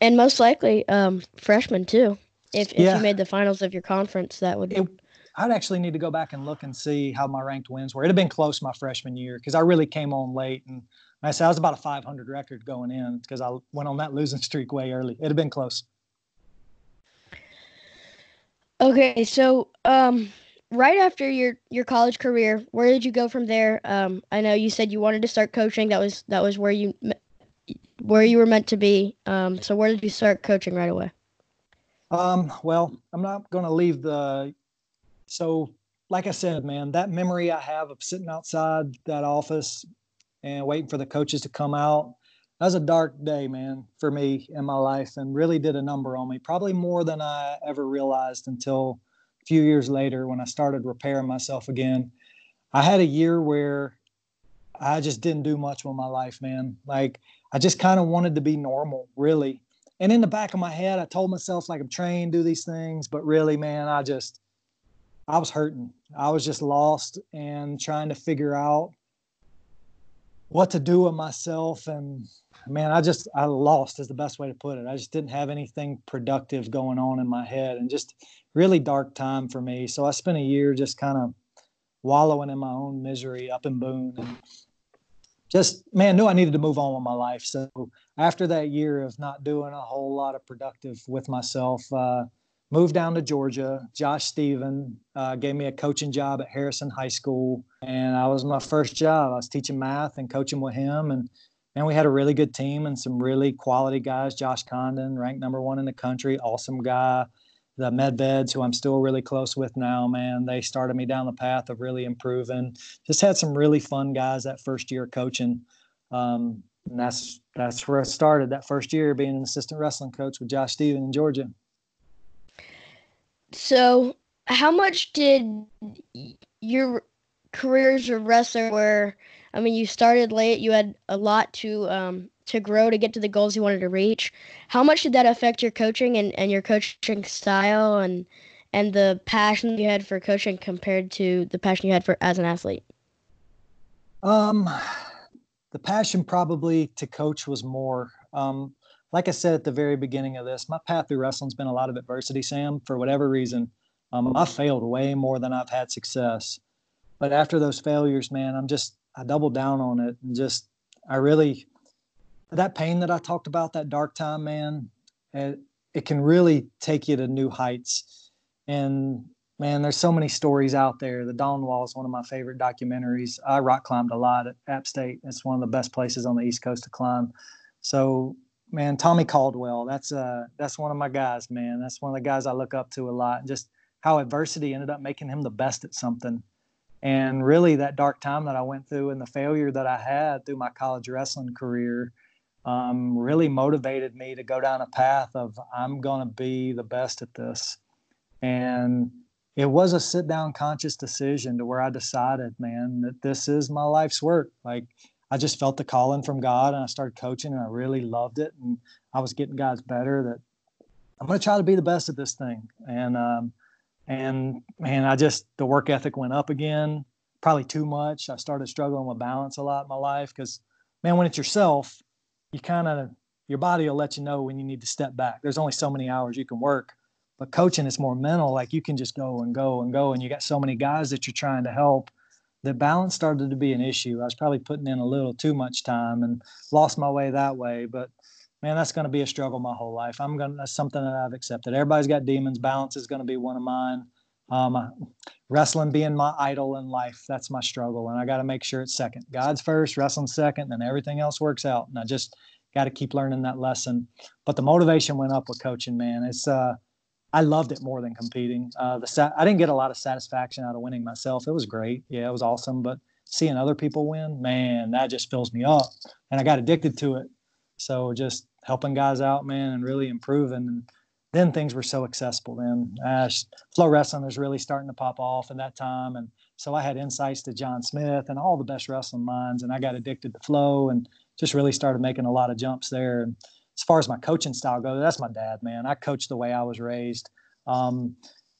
Speaker 1: And most likely, um, freshman too. If, if yeah. you made the finals of your conference, that would. It,
Speaker 2: I'd actually need to go back and look and see how my ranked wins were. It'd have been close my freshman year because I really came on late, and I said I was about a 500 record going in because I went on that losing streak way early. It'd have been close.
Speaker 1: Okay, so um, right after your your college career, where did you go from there? Um, I know you said you wanted to start coaching. That was that was where you where you were meant to be. Um, so where did you start coaching right away?
Speaker 2: Um, well, I'm not going to leave the. So, like I said, man, that memory I have of sitting outside that office and waiting for the coaches to come out that was a dark day, man, for me in my life and really did a number on me, probably more than I ever realized until a few years later when I started repairing myself again. I had a year where I just didn't do much with my life, man. Like I just kind of wanted to be normal, really. And in the back of my head, I told myself like I'm trained, to do these things, but really, man, I just I was hurting. I was just lost and trying to figure out what to do with myself and man i just i lost is the best way to put it. I just didn't have anything productive going on in my head and just really dark time for me. So i spent a year just kind of wallowing in my own misery up in boone and just man knew i needed to move on with my life. So after that year of not doing a whole lot of productive with myself uh, moved down to Georgia. Josh Steven uh, gave me a coaching job at Harrison High School, and I was my first job. I was teaching math and coaching with him, and and we had a really good team and some really quality guys. Josh Condon, ranked number one in the country, awesome guy. The Medveds, who I'm still really close with now, man, they started me down the path of really improving. Just had some really fun guys that first year coaching. Um, and that's that's where I started that first year being an assistant wrestling coach with Josh Steven in Georgia.
Speaker 1: So, how much did your career as a wrestler where I mean you started late, you had a lot to um to grow to get to the goals you wanted to reach. How much did that affect your coaching and, and your coaching style and and the passion you had for coaching compared to the passion you had for as an athlete?
Speaker 2: Um the passion probably to coach was more um like I said at the very beginning of this, my path through wrestling's been a lot of adversity, Sam. For whatever reason, um, I failed way more than I've had success. But after those failures, man, I'm just I doubled down on it and just I really that pain that I talked about, that dark time, man, it, it can really take you to new heights. And man, there's so many stories out there. The Dawn Wall is one of my favorite documentaries. I rock climbed a lot at App State. It's one of the best places on the East Coast to climb. So man, Tommy Caldwell. That's uh that's one of my guys, man. That's one of the guys I look up to a lot. Just how adversity ended up making him the best at something. And really that dark time that I went through and the failure that I had through my college wrestling career um, really motivated me to go down a path of I'm to be the best at this. And it was a sit down conscious decision to where I decided, man, that this is my life's work. Like I just felt the calling from God and I started coaching and I really loved it. And I was getting guys better that I'm going to try to be the best at this thing. And, um, and man, I just, the work ethic went up again, probably too much. I started struggling with balance a lot in my life because, man, when it's yourself, you kind of, your body will let you know when you need to step back. There's only so many hours you can work. But coaching is more mental. Like you can just go and go and go, and you got so many guys that you're trying to help. The balance started to be an issue. I was probably putting in a little too much time and lost my way that way. But man, that's going to be a struggle my whole life. I'm going to, that's something that I've accepted. Everybody's got demons. Balance is going to be one of mine. Um, wrestling being my idol in life, that's my struggle. And I got to make sure it's second. God's first, wrestling second, and everything else works out. And I just got to keep learning that lesson. But the motivation went up with coaching, man. It's, uh, I loved it more than competing. Uh, the I didn't get a lot of satisfaction out of winning myself. It was great. Yeah, it was awesome. But seeing other people win, man, that just fills me up. And I got addicted to it. So just helping guys out, man, and really improving. And then things were so accessible. Then uh, FloWrestling was really starting to pop off at that time, and so I had insights to John Smith and all the best wrestling minds, and I got addicted to flow and just really started making a lot of jumps there. And as far as my coaching style goes, that's my dad, man. I coached the way I was raised. Um,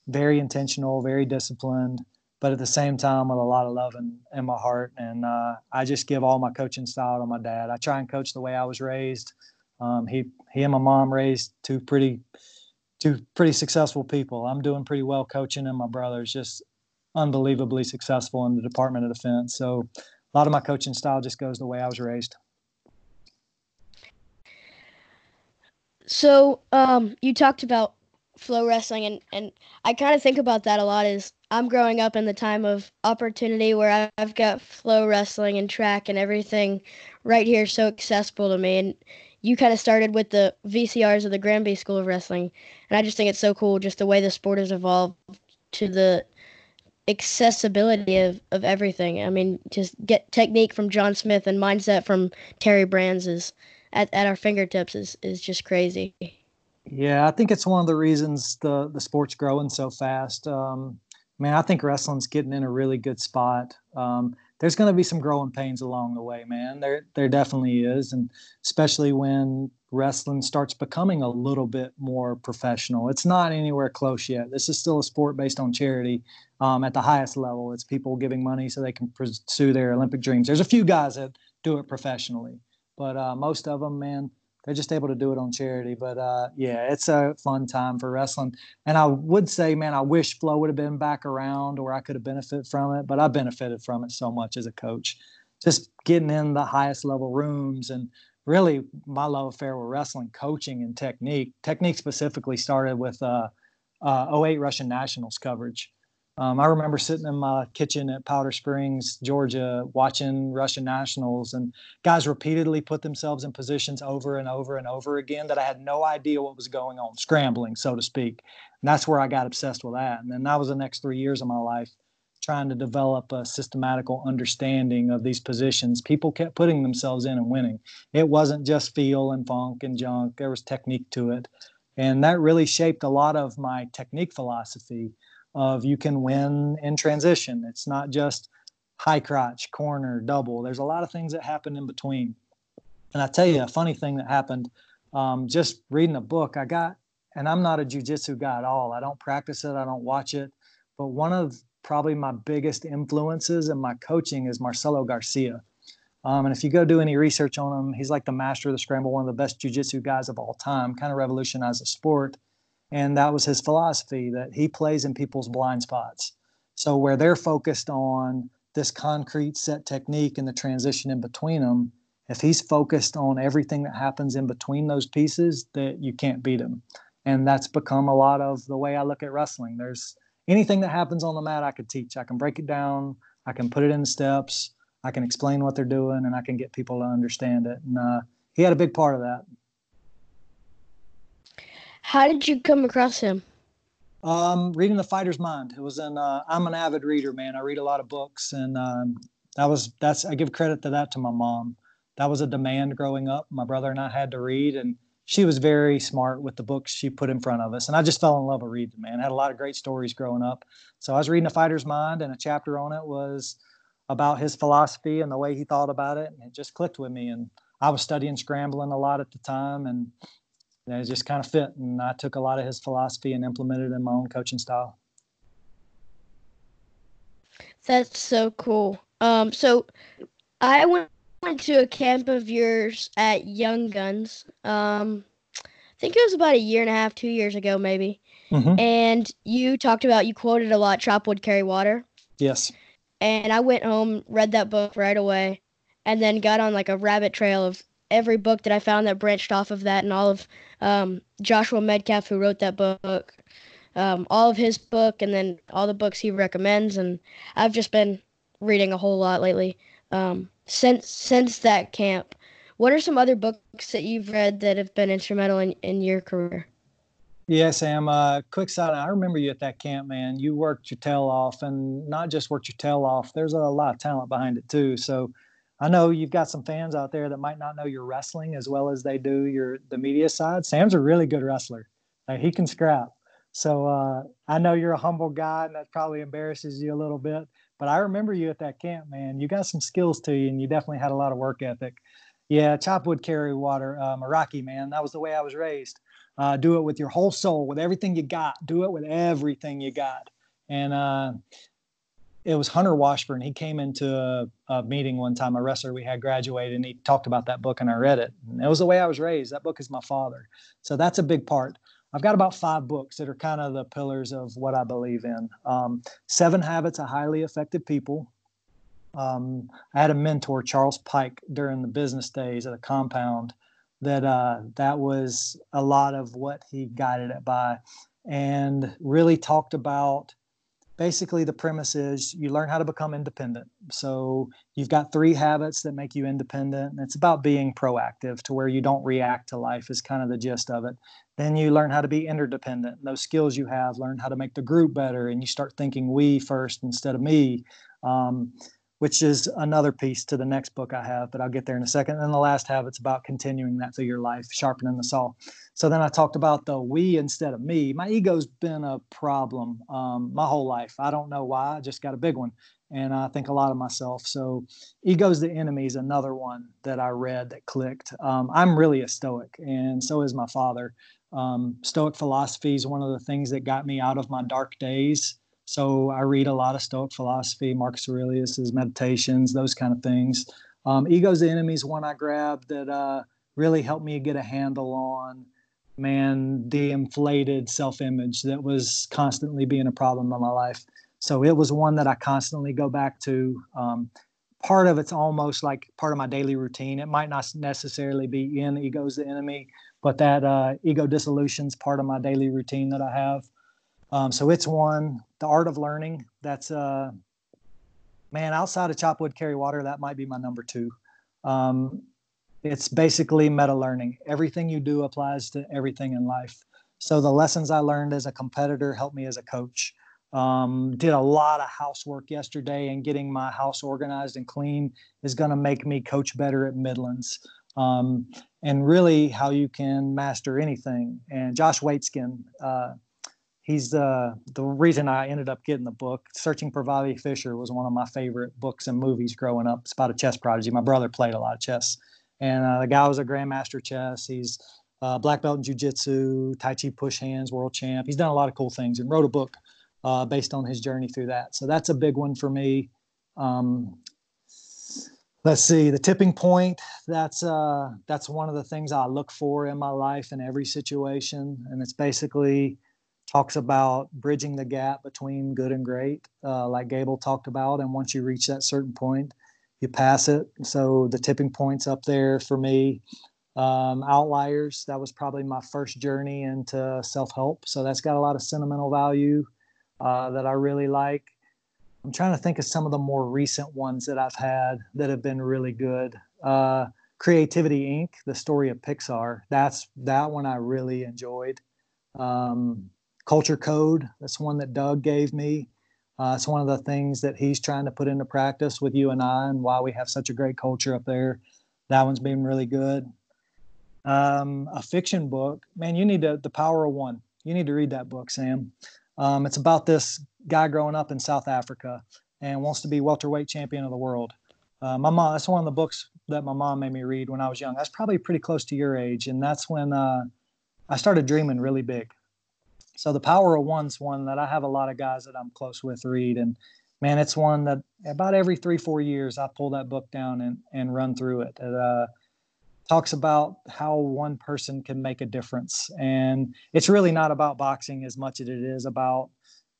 Speaker 2: very intentional, very disciplined, but at the same time with a lot of love in, in my heart. And uh, I just give all my coaching style to my dad. I try and coach the way I was raised. Um, he he and my mom raised two pretty two pretty successful people. I'm doing pretty well coaching, and my brother's just unbelievably successful in the Department of Defense. So a lot of my coaching style just goes the way I was raised.
Speaker 1: So um, you talked about FloWrestling, and and I kind of think about that a lot. Is I'm growing up in the time of opportunity where I've got flow wrestling and track and everything right here so accessible to me, and you kind of started with the VCRs of the Granby School of Wrestling, and I just think it's so cool just the way the sport has evolved to the accessibility of, of everything. I mean, just get technique from John Smith and mindset from Terry Brands is at, at our fingertips is, is just crazy.
Speaker 2: Yeah, I think it's one of the reasons the the sport's growing so fast. Um, man, I think wrestling's getting in a really good spot. Um, there's going to be some growing pains along the way, man. There there definitely is, and especially when wrestling starts becoming a little bit more professional. It's not anywhere close yet. This is still a sport based on charity um, at the highest level. It's people giving money so they can pursue their Olympic dreams. There's a few guys that do it professionally, but uh, most of them, man, they're just able to do it on charity. But uh, yeah, it's a fun time for wrestling. And I would say, man, I wish Flow would have been back around or I could have benefited from it. But I benefited from it so much as a coach, just getting in the highest level rooms and really my love affair with wrestling, coaching and technique. Technique specifically started with uh, uh, 08 Russian Nationals coverage. Um, I remember sitting in my kitchen at Powder Springs, Georgia, watching Russian nationals, and guys repeatedly put themselves in positions over and over and over again that I had no idea what was going on, scrambling, so to speak. And that's where I got obsessed with that. And then that was the next three years of my life, trying to develop a systematical understanding of these positions. People kept putting themselves in and winning. It wasn't just feel and funk and junk, there was technique to it. And that really shaped a lot of my technique philosophy of you can win in transition. It's not just high crotch, corner, double. There's a lot of things that happen in between. And I tell you, a funny thing that happened um, just reading a book, I got, and I'm not a jujitsu guy at all. I don't practice it, I don't watch it. But one of probably my biggest influences in my coaching is Marcelo Garcia. Um, and if you go do any research on him, he's like the master of the scramble, one of the best jujitsu guys of all time, kind of revolutionized the sport. And that was his philosophy that he plays in people's blind spots. So where they're focused on this concrete set technique and the transition in between them, if he's focused on everything that happens in between those pieces, that you can't beat him. And that's become a lot of the way I look at wrestling. There's anything that happens on the mat I could teach. I can break it down, I can put it in steps, I can explain what they're doing, and I can get people to understand it. And uh, he had a big part of that.
Speaker 1: How did you come across him?
Speaker 2: Um, reading The Fighter's Mind. It was in. Uh, I'm an avid reader, man. I read a lot of books, and um, that was that's. I give credit to that to my mom. That was a demand growing up. My brother and I had to read, and she was very smart with the books she put in front of us. And I just fell in love with reading, man. I had a lot of great stories growing up. So I was reading The Fighter's Mind, and a chapter on it was about his philosophy and the way he thought about it, and it just clicked with me. And I was studying scrambling a lot at the time, and and it just kind of fit. And I took a lot of his philosophy and implemented it in my own coaching style.
Speaker 1: That's so cool. Um, so I went, went to a camp of yours at Young Guns. Um, I think it was about a year and a half, two years ago, maybe. mm-hmm. and you talked about you quoted a lot. Chop wood, carry water.
Speaker 2: Yes.
Speaker 1: And I went home, read that book right away, and then got on like a rabbit trail of every book that I found that branched off of that, and all of um, Joshua Medcalf, who wrote that book, um, all of his book, and then all the books he recommends. And I've just been reading a whole lot lately um, since since that camp. What are some other books that you've read that have been instrumental in, in your career?
Speaker 2: Yeah, Sam. Uh, quick side. I remember you at that camp, man. You worked your tail off, and not just worked your tail off. There's a lot of talent behind it too. So I know you've got some fans out there that might not know your wrestling as well as they do your the media side. Sam's a really good wrestler. Like, he can scrap. So uh, I know you're a humble guy, and that probably embarrasses you a little bit. But I remember you at that camp, man. You got some skills to you, and you definitely had a lot of work ethic. Yeah, chop wood, carry water, uh, Meraki, man. That was the way I was raised. Uh, do it with your whole soul, with everything you got. Do it with everything you got. And uh, it was Hunter Washburn. He came into a, a, meeting one time, a wrestler we had graduated, and he talked about that book, and I read it. And it was the way I was raised. That book is my father. So that's a big part. I've got about five books that are kind of the pillars of what I believe in. Um, Seven Habits of Highly Effective People. Um, I had a mentor, Charles Pike, during the business days at a compound. That uh, that was a lot of what he guided it by, and really talked about basically the premise is you learn how to become independent. So you've got three habits that make you independent. It's about being proactive to where you don't react to life is kind of the gist of it. Then you learn how to be interdependent. Those skills you have, learn how to make the group better, and you start thinking we first instead of me. Um, which is another piece to the next book I have, but I'll get there in a second. And the last habit's about continuing that through your life, sharpening the saw. So then I talked about the we instead of me. My ego's been a problem um, my whole life. I don't know why. I just got a big one, and I think a lot of myself. So ego's the enemy is another one that I read that clicked. Um, I'm really a stoic, and so is my father. Um, stoic philosophy is one of the things that got me out of my dark days so I read a lot of Stoic philosophy, Marcus Aurelius's meditations, those kind of things. Um, Ego's the Enemy is one I grabbed that uh, really helped me get a handle on, man, the inflated self image that was constantly being a problem in my life. So it was one that I constantly go back to. Um, part of it's almost like part of my daily routine. It might not necessarily be in Ego's the Enemy, but that uh, ego dissolution is part of my daily routine that I have. Um, so it's one, the art of learning. That's uh, man, outside of chop wood, carry water, that might be my number two. Um, it's basically meta learning. Everything you do applies to everything in life. So the lessons I learned as a competitor helped me as a coach. Um, did a lot of housework yesterday, and getting my house organized and clean is going to make me coach better at Midlands. Um, and really, how you can master anything. And Josh Waitzkin, uh, he's the the reason I ended up getting the book. Searching for Bobby Fischer was one of my favorite books and movies growing up. It's about a chess prodigy. My brother played a lot of chess, and uh, the guy was a grandmaster chess. He's uh, black belt in jujitsu, Tai Chi push hands, world champ. He's done a lot of cool things and wrote a book uh, based on his journey through that. So that's a big one for me. Um, let's see the tipping point that's uh that's one of the things i look for in my life in every situation and it's basically talks about bridging the gap between good and great, uh, like Gable talked about. And once you reach that certain point, you pass it. So the tipping point's up there for me. Um, Outliers, that was probably my first journey into self help. So that's got a lot of sentimental value uh, that I really like. I'm trying to think of some of the more recent ones that I've had that have been really good. Uh, Creativity Inc., the story of Pixar. That's that one I really enjoyed. Um, culture code. That's one that Doug gave me. Uh, it's one of the things that he's trying to put into practice with you and I, and why we have such a great culture up there. That one's been really good. Um, a fiction book, man, you need to, The Power of One. You need to read that book, Sam. Um, it's about this guy growing up in South Africa and wants to be welterweight champion of the world. Uh, my mom, that's one of the books that my mom made me read when I was young. That's probably pretty close to your age. And that's when uh, I started dreaming really big. So the Power of One's one that I have a lot of guys that I'm close with read, and man, it's one that about every three four years I pull that book down and and run through it. it uh, talks about how one person can make a difference. And it's really not about boxing as much as it is about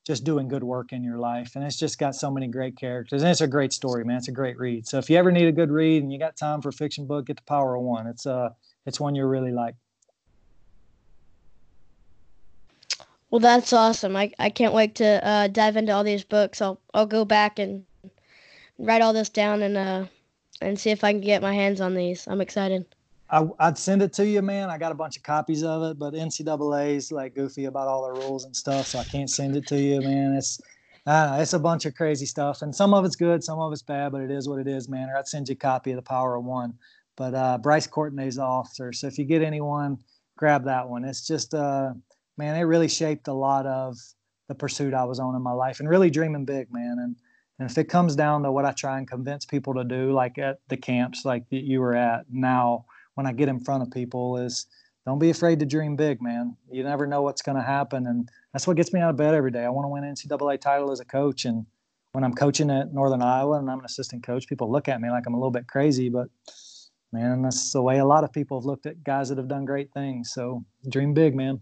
Speaker 2: just doing good work in your life. And it's just got so many great characters. And it's a great story, man. It's a great read. So if you ever need a good read and you got time for a fiction book, get the Power of One. It's uh it's one you really like.
Speaker 1: Well, that's awesome. I, I can't wait to uh, dive into all these books. I'll I'll go back and write all this down and uh and see if I can get my hands on these. I'm excited.
Speaker 2: I, would send it to you, man. I got a bunch of copies of it, but NCAA's like goofy about all the rules and stuff, so I can't send it to you, man. It's uh, it's a bunch of crazy stuff, and some of it's good, some of it's bad, but it is what it is, man. Or I'd send you a copy of the Power of One. But uh, Bryce Courtenay's the author, so if you get anyone, grab that one. It's just, uh, man, it really shaped a lot of the pursuit I was on in my life, and really dreaming big, man. And and if it comes down to what I try and convince people to do, like at the camps, like you were at now when I get in front of people is don't be afraid to dream big, man. You never know what's going to happen. And that's what gets me out of bed every day. I want to win an NCAA title as a coach. And when I'm coaching at Northern Iowa and I'm an assistant coach, people look at me like I'm a little bit crazy, but man, that's the way a lot of people have looked at guys that have done great things. So dream big, man.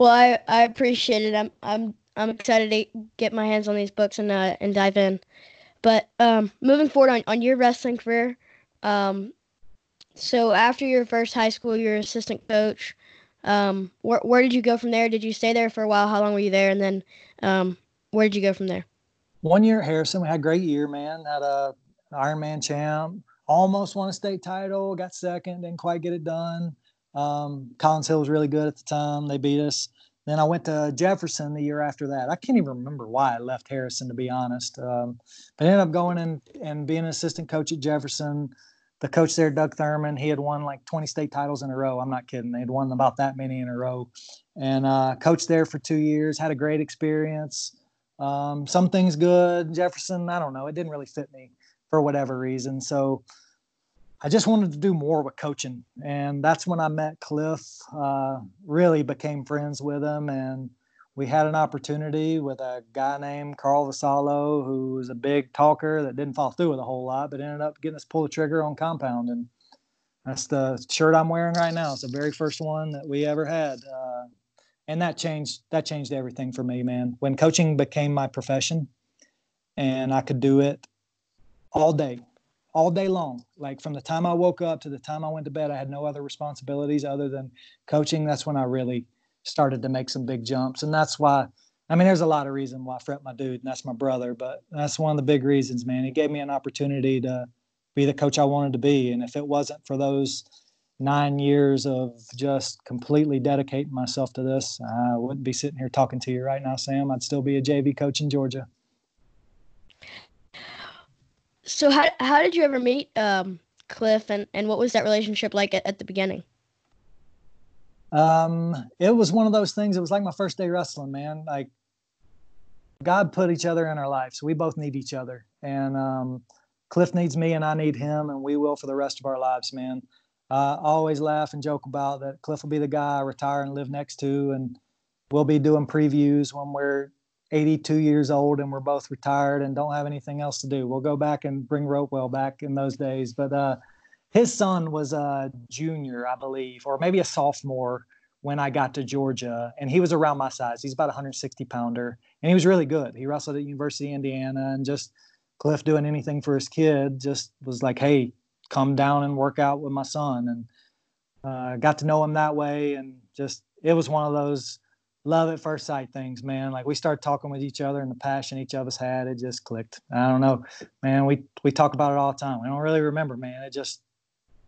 Speaker 1: Well, I, I appreciate it. I'm, I'm, I'm excited to get my hands on these books and, uh, and dive in. But um, moving forward on, on your wrestling career, um, so after your first high school, your assistant coach. Um, where where did you go from there? Did you stay there for a while? How long were you there? And then, um, where did you go from there?
Speaker 2: One year at Harrison, we had a great year, man. Had a Ironman champ, almost won a state title, got second, didn't quite get it done. Um, Collins Hill was really good at the time. They beat us. Then I went to Jefferson the year after that. I can't even remember why I left Harrison, to be honest. Um, but I ended up going in and being an assistant coach at Jefferson the coach there, Doug Thurman, he had won like 20 state titles in a row. I'm not kidding. They'd won about that many in a row. And uh, coached there for two years, had a great experience. Um, some things good. Jefferson, I don't know. It didn't really fit me for whatever reason. So I just wanted to do more with coaching. And that's when I met Cliff, uh, really became friends with him. And we had an opportunity with a guy named Carl Vassallo, who was a big talker that didn't fall through with a whole lot, but ended up getting us pull the trigger on compound. And that's the shirt I'm wearing right now. It's the very first one that we ever had. Uh, and that changed that changed everything for me, man. When coaching became my profession and I could do it all day, all day long. Like from the time I woke up to the time I went to bed, I had no other responsibilities other than coaching. That's when I really started to make some big jumps. And that's why, I mean, there's a lot of reason why I Fret my dude, and that's my brother, but that's one of the big reasons, man. He gave me an opportunity to be the coach I wanted to be. And if it wasn't for those nine years of just completely dedicating myself to this, I wouldn't be sitting here talking to you right now, Sam. I'd still be a JV coach in Georgia.
Speaker 1: So how how did you ever meet um, Cliff, and, and what was that relationship like at, at the beginning?
Speaker 2: Um, it was one of those things. It was like my first day wrestling, man. Like God put each other in our lives. We both need each other, and um, Cliff needs me, and I need him, and we will for the rest of our lives, man. Uh, I always laugh and joke about that. Cliff will be the guy I retire and live next to, and we'll be doing previews when we're 82 years old and we're both retired and don't have anything else to do. We'll go back and bring Ropewell back in those days, but uh, his son was a junior, I believe, or maybe a sophomore when I got to Georgia, and he was around my size. He's about 160 pounder, and he was really good. He wrestled at University of Indiana, and just Cliff doing anything for his kid just was like, hey, come down and work out with my son, and uh, got to know him that way, and just it was one of those love at first sight things, man. Like we started talking with each other and the passion each of us had, it just clicked. I don't know, man. We we talk about it all the time. We don't really remember, man. It just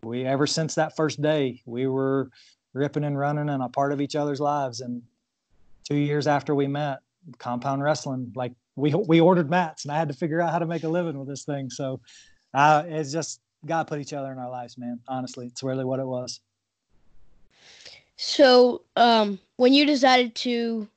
Speaker 2: we ever since that first day we were ripping and running and a part of each other's lives and two years after we met compound wrestling like we we ordered mats and i had to figure out how to make a living with this thing so uh, it's just god put each other in our lives man honestly it's really what it was
Speaker 1: so um when you decided to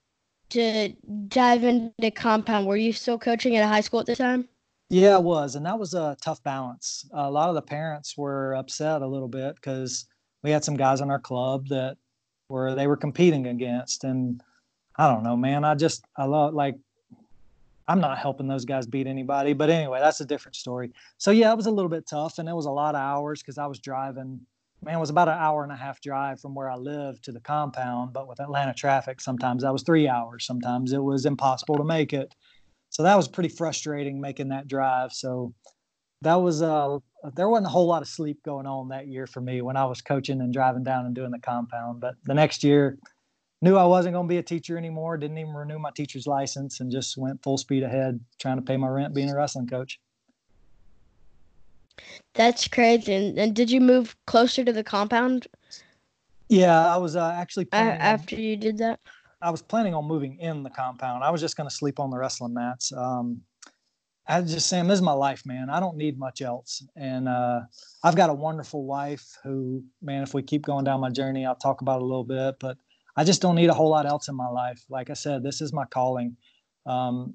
Speaker 1: to dive into compound were you still coaching at a high school at the time
Speaker 2: yeah, I was, and that was a tough balance. A lot of the parents were upset a little bit because we had some guys in our club that were they were competing against, and I don't know, man. I just I love like I'm not helping those guys beat anybody. But anyway, that's a different story. So yeah, it was a little bit tough, and it was a lot of hours because I was driving. Man, it was about an hour and a half drive from where I lived to the compound. But with Atlanta traffic, sometimes that was three hours. Sometimes it was impossible to make it. So that was pretty frustrating making that drive. So that was uh there wasn't a whole lot of sleep going on that year for me when I was coaching and driving down and doing the compound. But the next year, knew I wasn't going to be a teacher anymore. Didn't even renew my teacher's license and just went full speed ahead trying to pay my rent being a wrestling coach.
Speaker 1: That's crazy. And, and did you move closer to the compound?
Speaker 2: Yeah, I was uh, actually
Speaker 1: after on, you did that.
Speaker 2: I was planning on moving in the compound. I was just going to sleep on the wrestling mats. Um, I just Sam, this is my life, man. I don't need much else. And uh, I've got a wonderful wife who, man, if we keep going down my journey, I'll talk about it a little bit. But I just don't need a whole lot else in my life. Like I said, this is my calling. Um,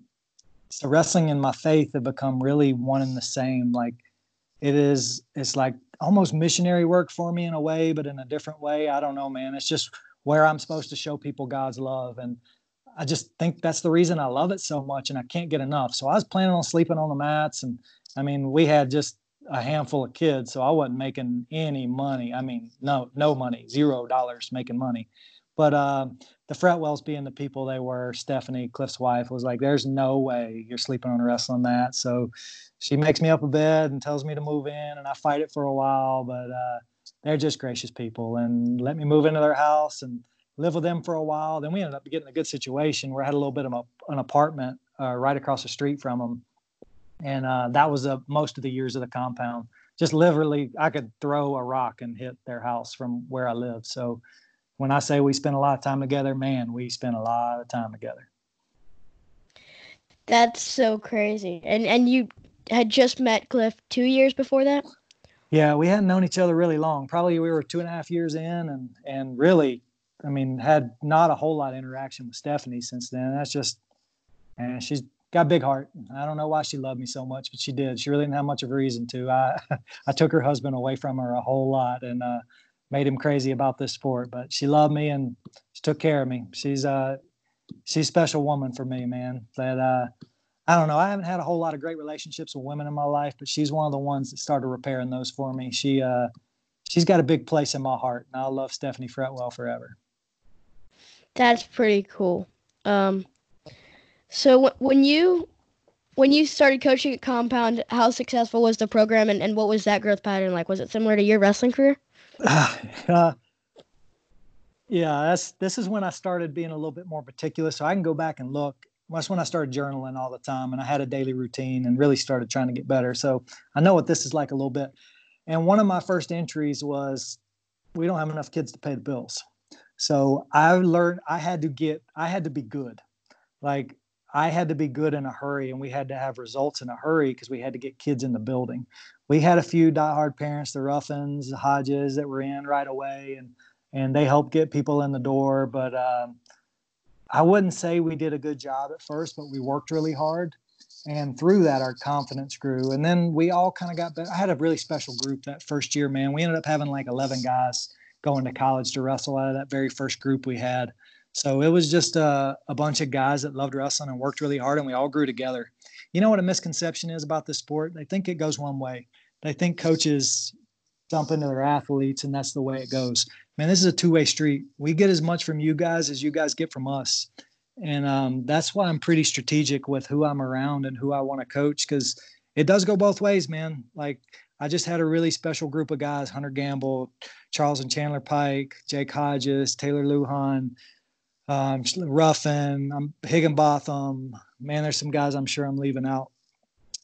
Speaker 2: so wrestling and my faith have become really one and the same. Like it is, it's like almost missionary work for me in a way, but in a different way. I don't know, man. It's just where I'm supposed to show people God's love. And I just think that's the reason I love it so much and I can't get enough. So I was planning on sleeping on the mats and I mean, we had just a handful of kids, so I wasn't making any money. I mean, no, no money, zero dollars making money. But uh, the Fretwells being the people they were, Stephanie, Cliff's wife, was like, "There's no way you're sleeping on a wrestling mat." So she makes me up a bed and tells me to move in, and I fight it for a while. But uh, they're just gracious people and let me move into their house and live with them for a while. Then we ended up getting a good situation where I had a little bit of a, an apartment uh, right across the street from them. And uh, that was uh, most of the years of the compound. Just literally, I could throw a rock and hit their house from where I live. So when I say we spent a lot of time together, man, we spent a lot of time together.
Speaker 1: That's so crazy. And and you had just met Cliff two years before that?
Speaker 2: Yeah, we hadn't known each other really long. Probably we were two and a half years in, and and really I mean, had not a whole lot of interaction with Stephanie since then. That's just, and she's got big heart. I don't know why she loved me so much, but she did. She really didn't have much of a reason to. I, I took her husband away from her a whole lot and uh, made him crazy about this sport. But she loved me and she took care of me. She's uh, she's a special woman for me, man. That uh, I don't know. I haven't had a whole lot of great relationships with women in my life, but she's one of the ones that started repairing those for me. She uh, she's got a big place in my heart, and I'll love Stephanie Fretwell forever.
Speaker 1: That's pretty cool. Um, so w- when you when you started coaching at Compound, how successful was the program, and, and what was that growth pattern like? Was it similar to your wrestling career?
Speaker 2: Uh, yeah, that's this is when I started being a little bit more meticulous. So I can go back and look. That's when I started journaling all the time, and I had a daily routine, and really started trying to get better. So I know what this is like a little bit. And one of my first entries was, "We don't have enough kids to pay the bills." So I learned I had to get I had to be good. Like I had to be good in a hurry and we had to have results in a hurry because we had to get kids in the building. We had a few diehard parents, the Ruffins, the Hodges that were in right away and and they helped get people in the door. But um, I wouldn't say we did a good job at first, but we worked really hard. And through that, our confidence grew. And then we all kind of got better. I had a really special group that first year, man. We ended up having like 11 guys going to college to wrestle out of that very first group we had. So it was just a, a bunch of guys that loved wrestling and worked really hard, and we all grew together. You know what a misconception is about the sport? They think it goes one way. They think coaches dump into their athletes, and that's the way it goes. Man, this is a two-way street. We get as much from you guys as you guys get from us, and um, that's why I'm pretty strategic with who I'm around and who I want to coach because it does go both ways, man. Like I just had a really special group of guys: Hunter Gamble, Charles and Chandler Pike, Jake Hodges, Taylor Lujan, um, Ruffin, um, Higginbotham. Man, there's some guys I'm sure I'm leaving out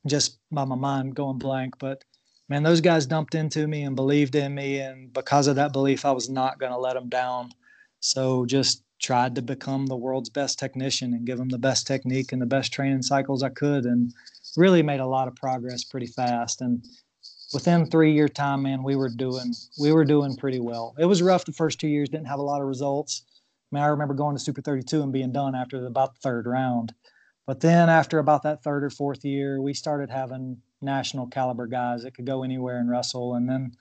Speaker 2: just by my mind going blank. But man, those guys dumped into me and believed in me, and because of that belief, I was not going to let them down. So just tried to become the world's best technician and give them the best technique and the best training cycles I could, and really made a lot of progress pretty fast. And within three year time, man, we were doing we were doing pretty well. It was rough the first two years, didn't have a lot of results. I mean, I remember going to Super 32 and being done after about the third round. But then after about that third or fourth year, we started having national caliber guys that could go anywhere and wrestle. And then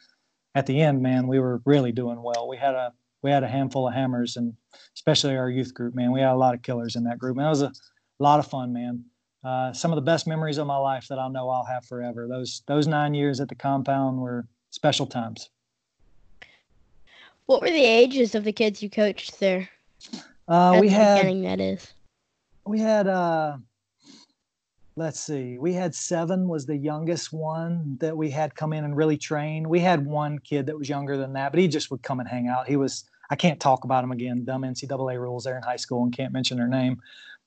Speaker 2: at the end, man, we were really doing well. We had a we had a handful of hammers, and especially our youth group, man. We had a lot of killers in that group. And it was a lot of fun, man. uh, some of the best memories of my life that I'll know I'll have forever. Those those nine years at the compound were special times.
Speaker 1: What were the ages of the kids you coached there?
Speaker 2: Uh, we had
Speaker 1: that is.
Speaker 2: We had uh, let's see, we had seven was the youngest one that we had come in and really train. We had one kid that was younger than that, but he just would come and hang out. He was I can't talk about him again. Dumb NCAA rules there in high school and can't mention their name.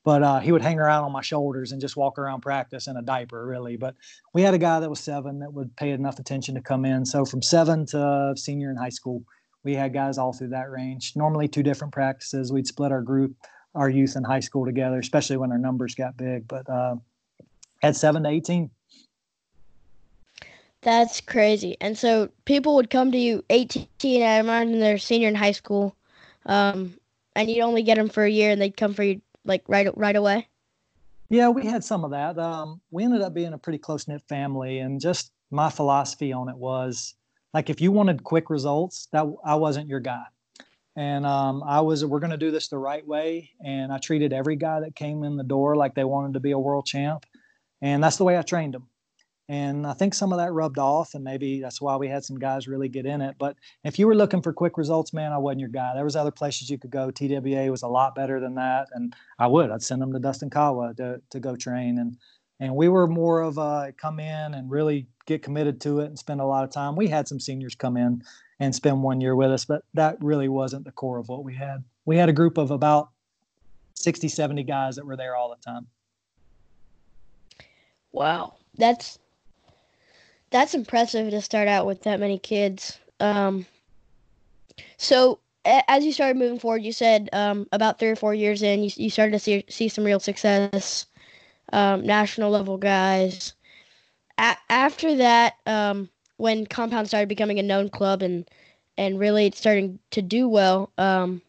Speaker 2: But uh, he would hang around on my shoulders and just walk around practice in a diaper, really. But we had a guy that was seven that would pay enough attention to come in. So from seven to senior in high school, we had guys all through that range. Normally two different practices. We'd split our group, our youth and high school together, especially when our numbers got big. But uh, had seven to eighteen.
Speaker 1: That's crazy. And so people would come to you 18, I imagine they're senior in high school, um, and you'd only get them for a year, and they'd come for you like right right away.
Speaker 2: Yeah, we had some of that. Um, we ended up being a pretty close knit family, and just my philosophy on it was like if you wanted quick results, that I wasn't your guy, and um, I was we're going to do this the right way, and I treated every guy that came in the door like they wanted to be a world champ, and that's the way I trained them. And I think some of that rubbed off, and maybe that's why we had some guys really get in it. But if you were looking for quick results, man, I wasn't your guy. There was other places you could go. TWA was a lot better than that, and I would. I'd send them to Dustin Kawa to to go train, and and we were more of a come in and really get committed to it and spend a lot of time. We had some seniors come in and spend one year with us, but that really wasn't the core of what we had. We had a group of about 60, 70 guys that were there all the time.
Speaker 1: Wow. That's that's impressive to start out with that many kids. Um, so as you started moving forward, you said um, about three or four years in, you, you started to see see some real success, um, national level guys. A- after that, um, when Compound started becoming a known club and and really starting to do well, um,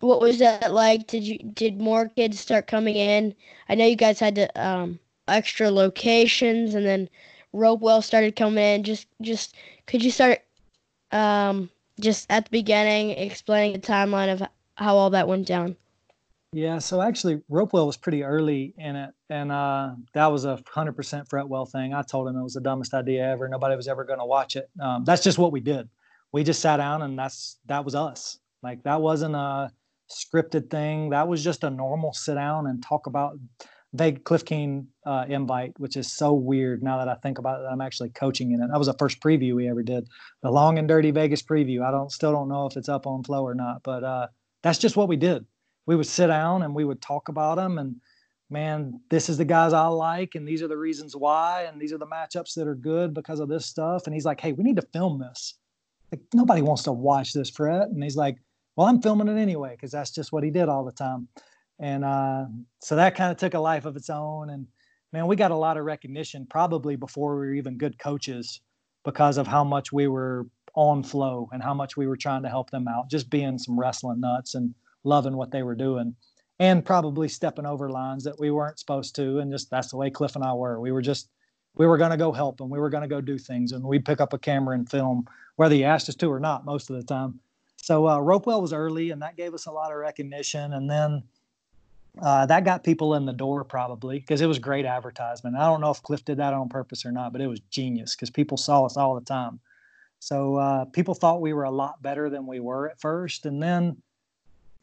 Speaker 1: what was that like? Did you did more kids start coming in? I know you guys had to um, extra locations, and then Ropewell started coming in. Just just could you start um, just at the beginning explaining the timeline of how all that went down?
Speaker 2: Yeah, so actually Ropewell was pretty early in it, and uh, that was a hundred percent Fretwell thing. I told him it was the dumbest idea ever. Nobody was ever going to watch it. Um, that's just what we did. We just sat down, and that's that was us. Like that wasn't a scripted thing. That was just a normal sit down and talk about Vegas Cliff Keen uh, invite, which is so weird now that I think about it. I'm actually coaching in it. That was the first preview we ever did, the long and dirty Vegas preview. I don't still don't know if it's up on Flow or not, but uh, that's just what we did. We would sit down and we would talk about them and man, this is the guys I like, and these are the reasons why, and these are the matchups that are good because of this stuff. And he's like, hey, we need to film this. Like nobody wants to watch this, Fred. And he's like, well, I'm filming it anyway because that's just what he did all the time and uh, so that kind of took a life of its own. And man we got a lot of recognition probably before we were even good coaches because of how much we were on flow and how much we were trying to help them out just being some wrestling nuts and loving what they were doing. And probably stepping over lines that we weren't supposed to. And just that's the way cliff and i were. We were just we were going to go help and we were going to go do things. And we'd pick up a camera and film whether he asked us to or not most of the time. So uh, ropewell was early and that gave us a lot of recognition. And then uh, that got people in the door probably because it was great advertisement. I don't know if Cliff did that on purpose or not, but it was genius because people saw us all the time. So uh, people thought we were a lot better than we were at first, and then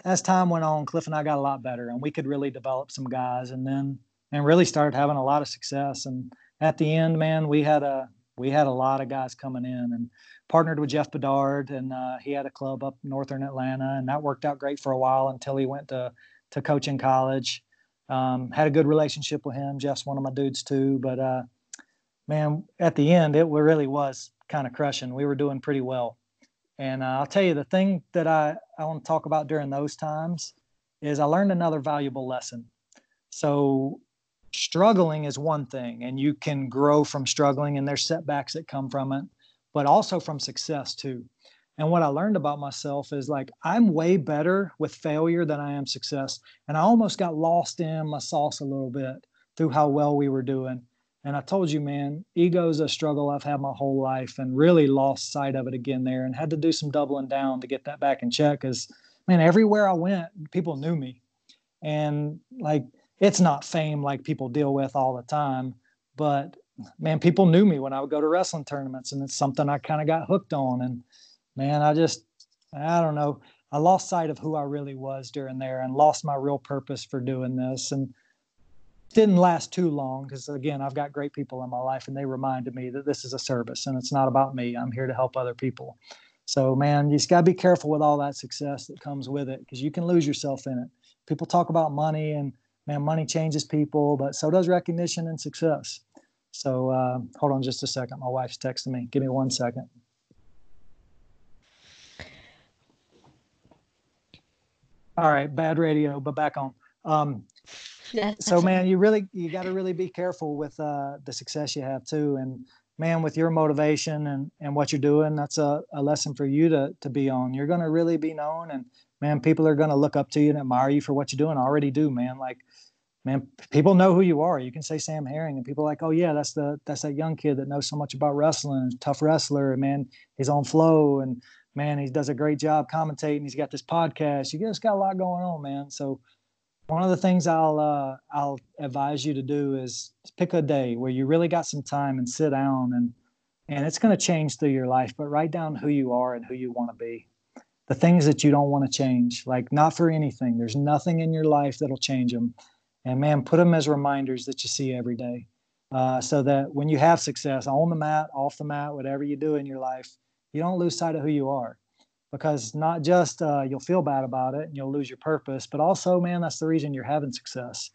Speaker 2: as time went on, Cliff and I got a lot better, and we could really develop some guys, and then and really started having a lot of success. And at the end, man, we had a we had a lot of guys coming in, and partnered with Jeff Bedard, and uh, he had a club up northern Atlanta, and that worked out great for a while until he went to to coach in college. Um, had a good relationship with him. Jeff's one of my dudes too. But uh, man, at the end, it really was kind of crushing. We were doing pretty well. And uh, I'll tell you the thing that I, I want to talk about during those times is I learned another valuable lesson. So struggling is one thing, and you can grow from struggling, and there's setbacks that come from it, but also from success too. And what I learned about myself is like I'm way better with failure than I am success. And I almost got lost in my sauce a little bit through how well we were doing. And I told you, man, ego is a struggle I've had my whole life and really lost sight of it again there and had to do some doubling down to get that back in check. Because, man, everywhere I went, people knew me. And like it's not fame like people deal with all the time, but man, people knew me when I would go to wrestling tournaments, and it's something I kind of got hooked on. And man, I just, I don't know, I lost sight of who I really was during there, and lost my real purpose for doing this. And didn't last too long because again, I've got great people in my life, and they reminded me that this is a service and it's not about me. I'm here to help other people. So, man, you just got to be careful with all that success that comes with it because you can lose yourself in it. People talk about money and man, money changes people, but so does recognition and success. So uh, hold on just a second. My wife's texting me. Give me one second. All right, bad radio, but back on. Um, so man, you really you got to really be careful with uh, the success you have too, and man, with your motivation and and what you're doing, that's a, a lesson for you to to be on. You're going to really be known, and man, people are going to look up to you and admire you for what you're doing. Already do, man. Like man, people know who you are. You can say Sam Herring, and people are like, oh yeah, that's the that's that young kid that knows so much about wrestling, tough wrestler, and man, he's on flow, and man, he does a great job commentating. He's got this podcast. You just got a lot going on, man. So one of the things I'll uh, I'll advise you to do is pick a day where you really got some time and sit down and and it's going to change through your life. But write down who you are and who you want to be. The things that you don't want to change, like not for anything. There's nothing in your life that'll change them and man, put them as reminders that you see every day. Uh, so that when you have success on the mat, off the mat, whatever you do in your life, you don't lose sight of who you are. Because not just uh, you'll feel bad about it and you'll lose your purpose, but also, man, that's the reason you're having success.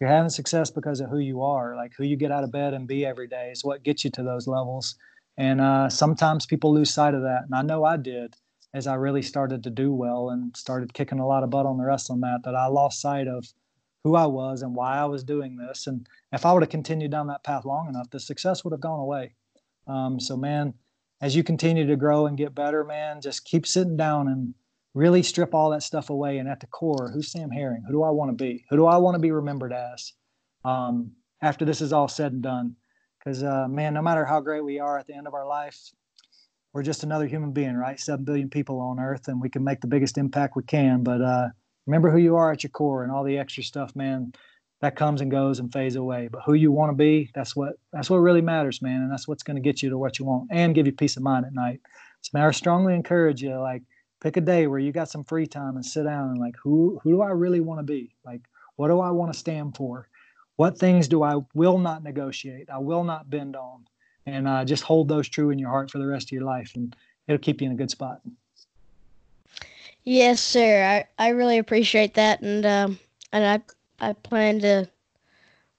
Speaker 2: You're having success because of who you are, like who you get out of bed and be every day is what gets you to those levels. And uh, sometimes people lose sight of that. And I know I did as I really started to do well and started kicking a lot of butt on the wrestling mat that I lost sight of who I was and why I was doing this. And if I would have continued down that path long enough, the success would have gone away. Um, so, man, as you continue to grow and get better, man, just keep sitting down and really strip all that stuff away. And at the core, who's Sam Herring? Who do I want to be? Who do I want to be remembered as um, after this is all said and done? Because, uh, man, no matter how great we are at the end of our life, we're just another human being, right? Seven billion people on Earth, and we can make the biggest impact we can. But uh, remember who you are at your core and all the extra stuff, man, that comes and goes and fades away. But who you want to be, that's what that's what really matters, man. And that's what's going to get you to what you want and give you peace of mind at night. So man, I strongly encourage you, like pick a day where you got some free time and sit down and like who who do I really want to be? Like what do I want to stand for? What things do I will not negotiate? I will not bend on. And uh, just hold those true in your heart for the rest of your life, and it'll keep you in a good spot.
Speaker 1: Yes, sir. I, I really appreciate that, and um, and I I plan to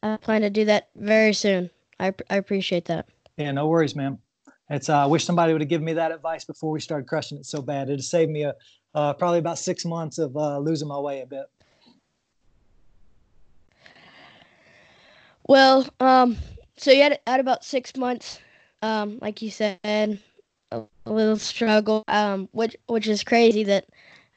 Speaker 1: I plan to do that very soon. I I appreciate that.
Speaker 2: Yeah, no worries, man. It's uh, I wish somebody would have given me that advice before we started crushing it so bad. It'd saved me a uh, probably about six months of uh, losing my way a bit.
Speaker 1: Well, um, so you had, had about six months, um, like you said, a, a little struggle, um, which which is crazy that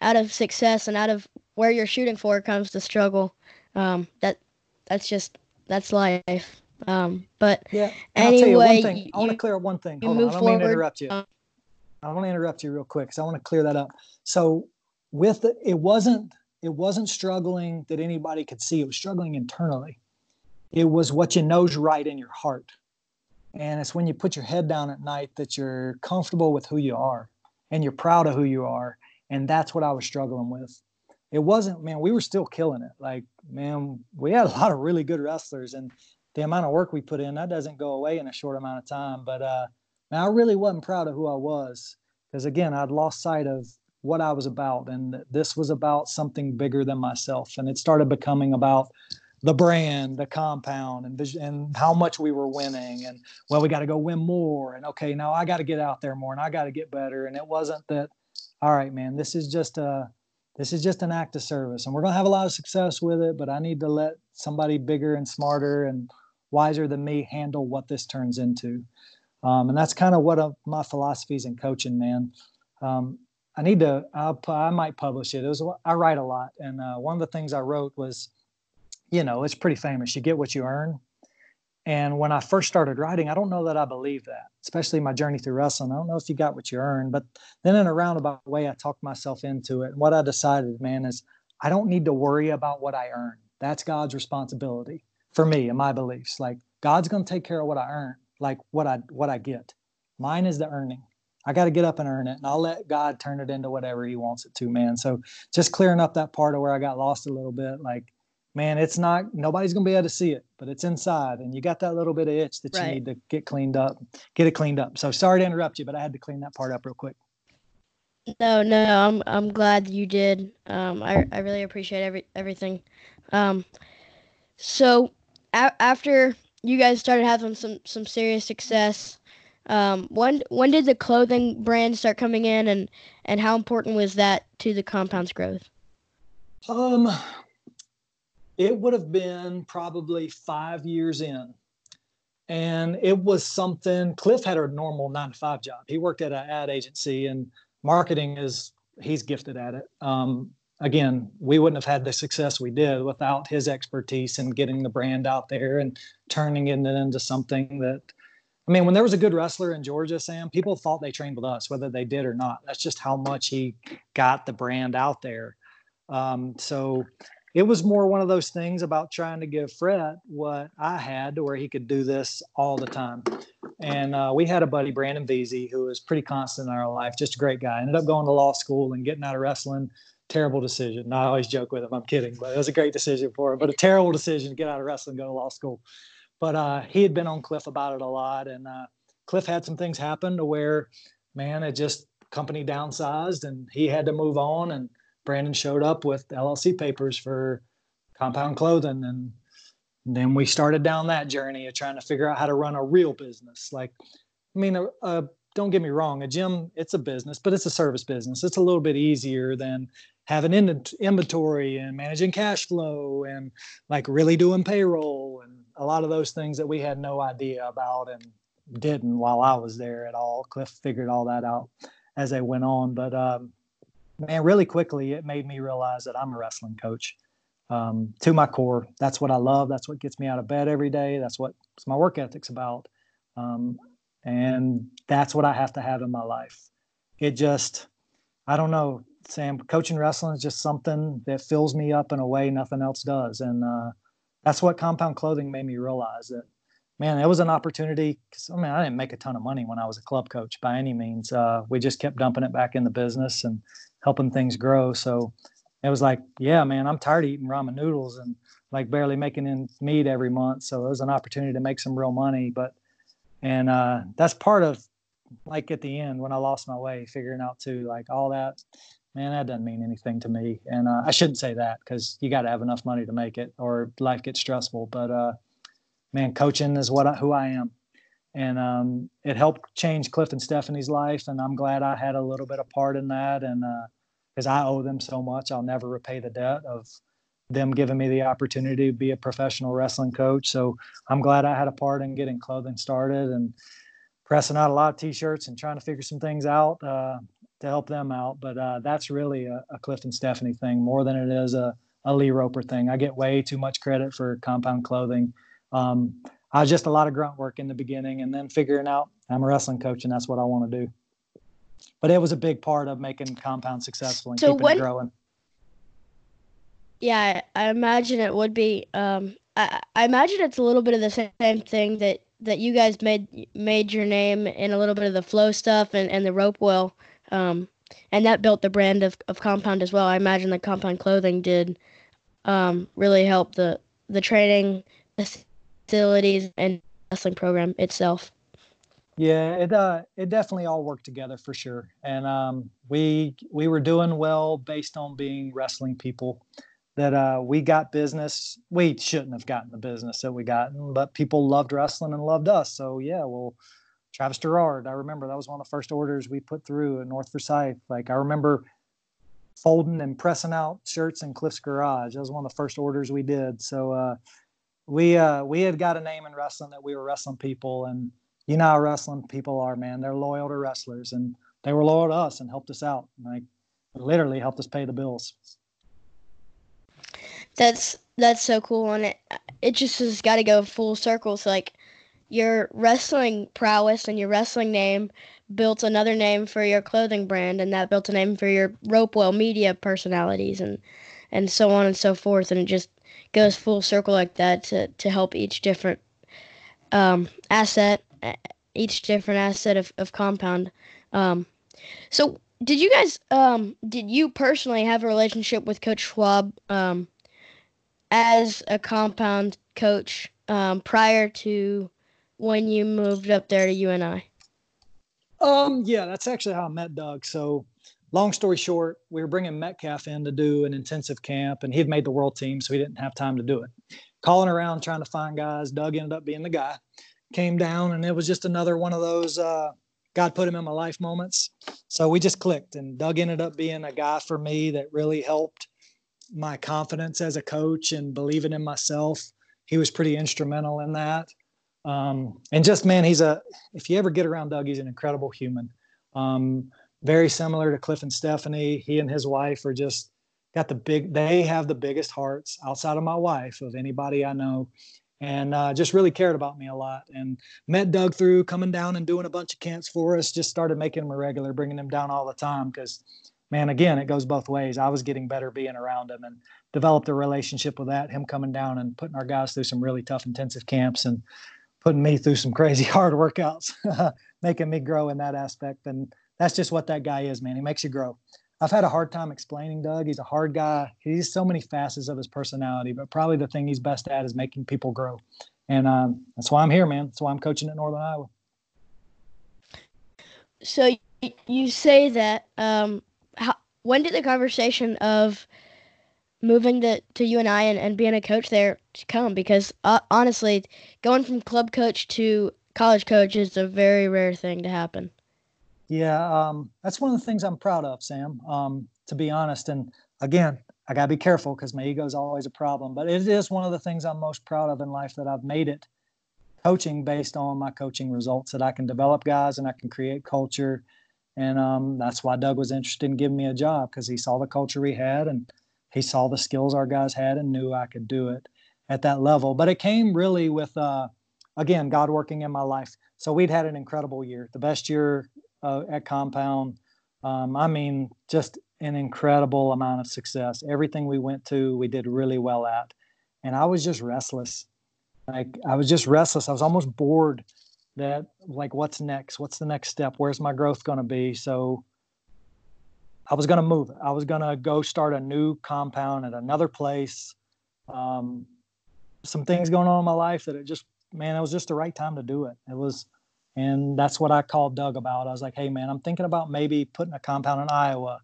Speaker 1: out of success and out of where you're shooting for comes the struggle. Um, that that's just that's life. Um, but
Speaker 2: yeah. anyway, you, I want to clear up one thing. Hold on, I don't forward. mean to interrupt you. I want to interrupt you real quick because I want to clear that up. So with the, it wasn't it wasn't struggling that anybody could see. It was struggling internally. It was what you know's right in your heart. And it's when you put your head down at night that you're comfortable with who you are and you're proud of who you are and that's what I was struggling with. It wasn't, man, we were still killing it. Like, man, we had a lot of really good wrestlers, and the amount of work we put in, that doesn't go away in a short amount of time. But uh, man, I really wasn't proud of who I was because, again, I'd lost sight of what I was about, and this was about something bigger than myself. And it started becoming about the brand, the compound, and vision, and how much we were winning, and well, we got to go win more, and okay, now I got to get out there more, and I got to get better. And it wasn't that all right, man, this is just a this is just an act of service, and we're gonna have a lot of success with it. But I need to let somebody bigger and smarter and wiser than me handle what this turns into. Um, and that's kind of what uh, my philosophies in coaching, man. Um, I need to. I'll, I might publish it. It was I write a lot, and uh, one of the things I wrote was, you know, it's pretty famous. You get what you earn. And when I first started writing, I don't know that I believed that, especially my journey through wrestling. I don't know if you got what you earned, but then in a roundabout way, I talked myself into it. And what I decided, man, is I don't need to worry about what I earn. That's God's responsibility for me and my beliefs. Like God's going to take care of what I earn, like what I what I get. Mine is the earning. I got to get up and earn it, and I'll let God turn it into whatever He wants it to, man. So just clearing up that part of where I got lost a little bit, like, man, it's not nobody's gonna be able to see it, but it's inside, and you got that little bit of itch that right. you need to get cleaned up, get it cleaned up. So sorry to interrupt you, but I had to clean that part up real quick.
Speaker 1: No, no, I'm I'm glad you did. Um, I I really appreciate every everything. Um, so a- after you guys started having some some serious success, um, when when did the clothing brand start coming in, and and how important was that to the compound's growth?
Speaker 2: Um, it would have been probably five years in, and it was something. Cliff had a normal nine to five job. He worked at an ad agency, and marketing is he's gifted at it. Um, again, we wouldn't have had the success we did without his expertise in getting the brand out there and turning it into something that I mean, when there was a good wrestler in Georgia, Sam, people thought they trained with us, whether they did or not. That's just how much he got the brand out there. Um, so it was more one of those things about trying to give Fred what I had to where he could do this all the time. And uh, we had a buddy, Brandon Veazey, who was pretty constant in our life, just a great guy. Ended up going to law school and getting out of wrestling. Terrible decision. I always joke with him. I'm kidding, but it was a great decision for him. But a terrible decision to get out of wrestling, go to law school. But uh, he had been on Cliff about it a lot, and uh, Cliff had some things happen to where, man, it just company downsized, and he had to move on. And Brandon showed up with LLC papers for Compound Clothing, and then we started down that journey of trying to figure out how to run a real business. Like, I mean, a, a, don't get me wrong, a gym it's a business, but it's a service business. It's a little bit easier than having inventory and managing cash flow and like really doing payroll and a lot of those things that we had no idea about and didn't while I was there at all. Cliff figured all that out as they went on. But um, man, really quickly, it made me realize that I'm a wrestling coach um, to my core. That's what I love. That's what gets me out of bed every day. That's what my work ethic's about. Um, and that's what I have to have in my life. It just, I don't know, Sam, coaching wrestling is just something that fills me up in a way nothing else does. And, uh, that's what compound clothing made me realize that man it was an opportunity because i mean i didn't make a ton of money when i was a club coach by any means uh, we just kept dumping it back in the business and helping things grow so it was like yeah man i'm tired of eating ramen noodles and like barely making in meat every month so it was an opportunity to make some real money but and uh, that's part of like at the end when i lost my way figuring out too like all that man, that doesn't mean anything to me. And uh, I shouldn't say that because you got to have enough money to make it, or life gets stressful. But uh, man, coaching is what I, who I am, and um, it helped change Cliff and Stephanie's life, and I'm glad I had a little bit of part in that. And because I owe them so much, I'll never repay the debt of them giving me the opportunity to be a professional wrestling coach. So I'm glad I had a part in getting clothing started and pressing out a lot of t-shirts and trying to figure some things out. Uh, to help them out. But uh, that's really a, a Cliff and Stephanie thing more than it is a, a Lee Roper thing. I get way too much credit for compound clothing. Um, I was just a lot of grunt work in the beginning and then figuring out I'm a wrestling coach and that's what I want to do. But it was a big part of making compound successful and so keeping when, it growing.
Speaker 1: Yeah, I imagine it would be. Um, I, I imagine it's a little bit of the same thing that that you guys made made your name in a little bit of the flow stuff and, and the Ropewell um, and that built the brand of, of Compound as well. I imagine the Compound clothing did um, really help the the training facilities and wrestling program itself.
Speaker 2: Yeah, it uh, it definitely all worked together for sure, and um, we we were doing well based on being wrestling people. That uh, we got business. We shouldn't have gotten the business that we got, but people loved wrestling and loved us. So yeah, well, Travis Gerard. I remember that was one of the first orders we put through at North Forsyth. Like I remember folding and pressing out shirts in Cliff's garage. That was one of the first orders we did. So uh, we uh, we had got a name in wrestling that we were wrestling people, and you know how wrestling people are, man. They're loyal to wrestlers, and they were loyal to us and helped us out. Like literally helped us pay the bills.
Speaker 1: That's that's so cool, and it it just has got to go full circle. So like your wrestling prowess and your wrestling name built another name for your clothing brand and that built a name for your ropewell media personalities and and so on and so forth and it just goes full circle like that to to help each different um, asset, each different asset of, of compound. Um, so did you guys um, did you personally have a relationship with Coach Schwab um, as a compound coach um, prior to when you moved up there to UNI?
Speaker 2: Um, yeah, that's actually how I met Doug. So, long story short, we were bringing Metcalf in to do an intensive camp, and he'd made the world team, so he didn't have time to do it. Calling around trying to find guys, Doug ended up being the guy. Came down, and it was just another one of those uh, God put him in my life moments. So we just clicked, and Doug ended up being a guy for me that really helped my confidence as a coach and believing in myself. He was pretty instrumental in that. Um, and just man, he's a. If you ever get around Doug, he's an incredible human. Um, very similar to Cliff and Stephanie. He and his wife are just got the big. They have the biggest hearts outside of my wife of anybody I know, and uh, just really cared about me a lot. And met Doug through coming down and doing a bunch of camps for us. Just started making him a regular, bringing him down all the time because, man, again, it goes both ways. I was getting better being around him and developed a relationship with that. Him coming down and putting our guys through some really tough intensive camps and putting me through some crazy hard workouts, making me grow in that aspect. And that's just what that guy is, man. He makes you grow. I've had a hard time explaining Doug. He's a hard guy. He's so many facets of his personality, but probably the thing he's best at is making people grow. And um, that's why I'm here, man. That's why I'm coaching at Northern Iowa.
Speaker 1: So you say that. Um, how, when did the conversation of moving to, to UNI and, I and being a coach there come because uh, honestly, going from club coach to college coach is a very rare thing to happen.
Speaker 2: Yeah, um, that's one of the things I'm proud of, Sam. Um, to be honest, and again, I gotta be careful because my ego is always a problem. But it is one of the things I'm most proud of in life that I've made it coaching based on my coaching results that I can develop guys and I can create culture. And um, that's why Doug was interested in giving me a job because he saw the culture we had and he saw the skills our guys had and knew I could do it at that level. But it came really with, uh, again, God working in my life. So we'd had an incredible year, the best year uh, at Compound. Um, I mean, just an incredible amount of success. Everything we went to, we did really well at. And I was just restless. Like, I was just restless. I was almost bored that, like, what's next? What's the next step? Where's my growth going to be? So, I was going to move. I was going to go start a new compound at another place. Um, some things going on in my life that it just, man, it was just the right time to do it. It was, and that's what I called Doug about. I was like, hey, man, I'm thinking about maybe putting a compound in Iowa.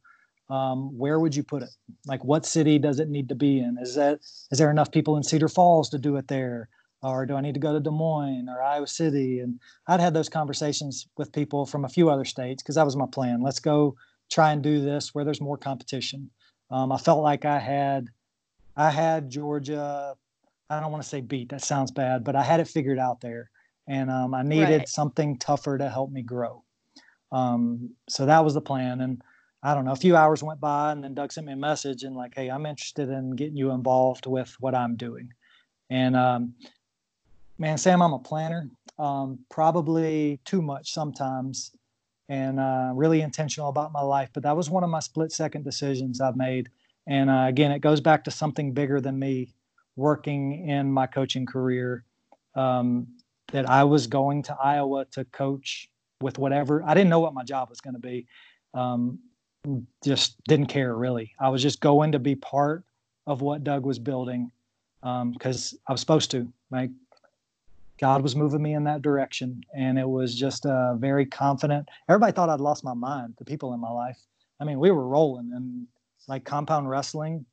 Speaker 2: Um, where would you put it? Like, what city does it need to be in? Is that is there enough people in Cedar Falls to do it there? Or do I need to go to Des Moines or Iowa City? And I'd had those conversations with people from a few other states because that was my plan. Let's go try and do this where there's more competition. Um, I felt like I had, I had Georgia. I don't want to say beat. That sounds bad, but I had it figured out there, and um, I needed right. something tougher to help me grow. Um, so that was the plan, and I don't know. A few hours went by, and then Doug sent me a message and like, "Hey, I'm interested in getting you involved with what I'm doing." And um, man, Sam, I'm a planner. Um, probably too much sometimes and uh, really intentional about my life. But that was one of my split second decisions I've made. And uh, again, it goes back to something bigger than me working in my coaching career. Um, that I was going to Iowa to coach with whatever. I didn't know what my job was going to be. Um, just didn't care really. I was just going to be part of what Doug was building because um, I was supposed to. Like God was moving me in that direction. And it was just uh, very confident. Everybody thought I'd lost my mind, the people in my life. I mean, we were rolling and like compound wrestling.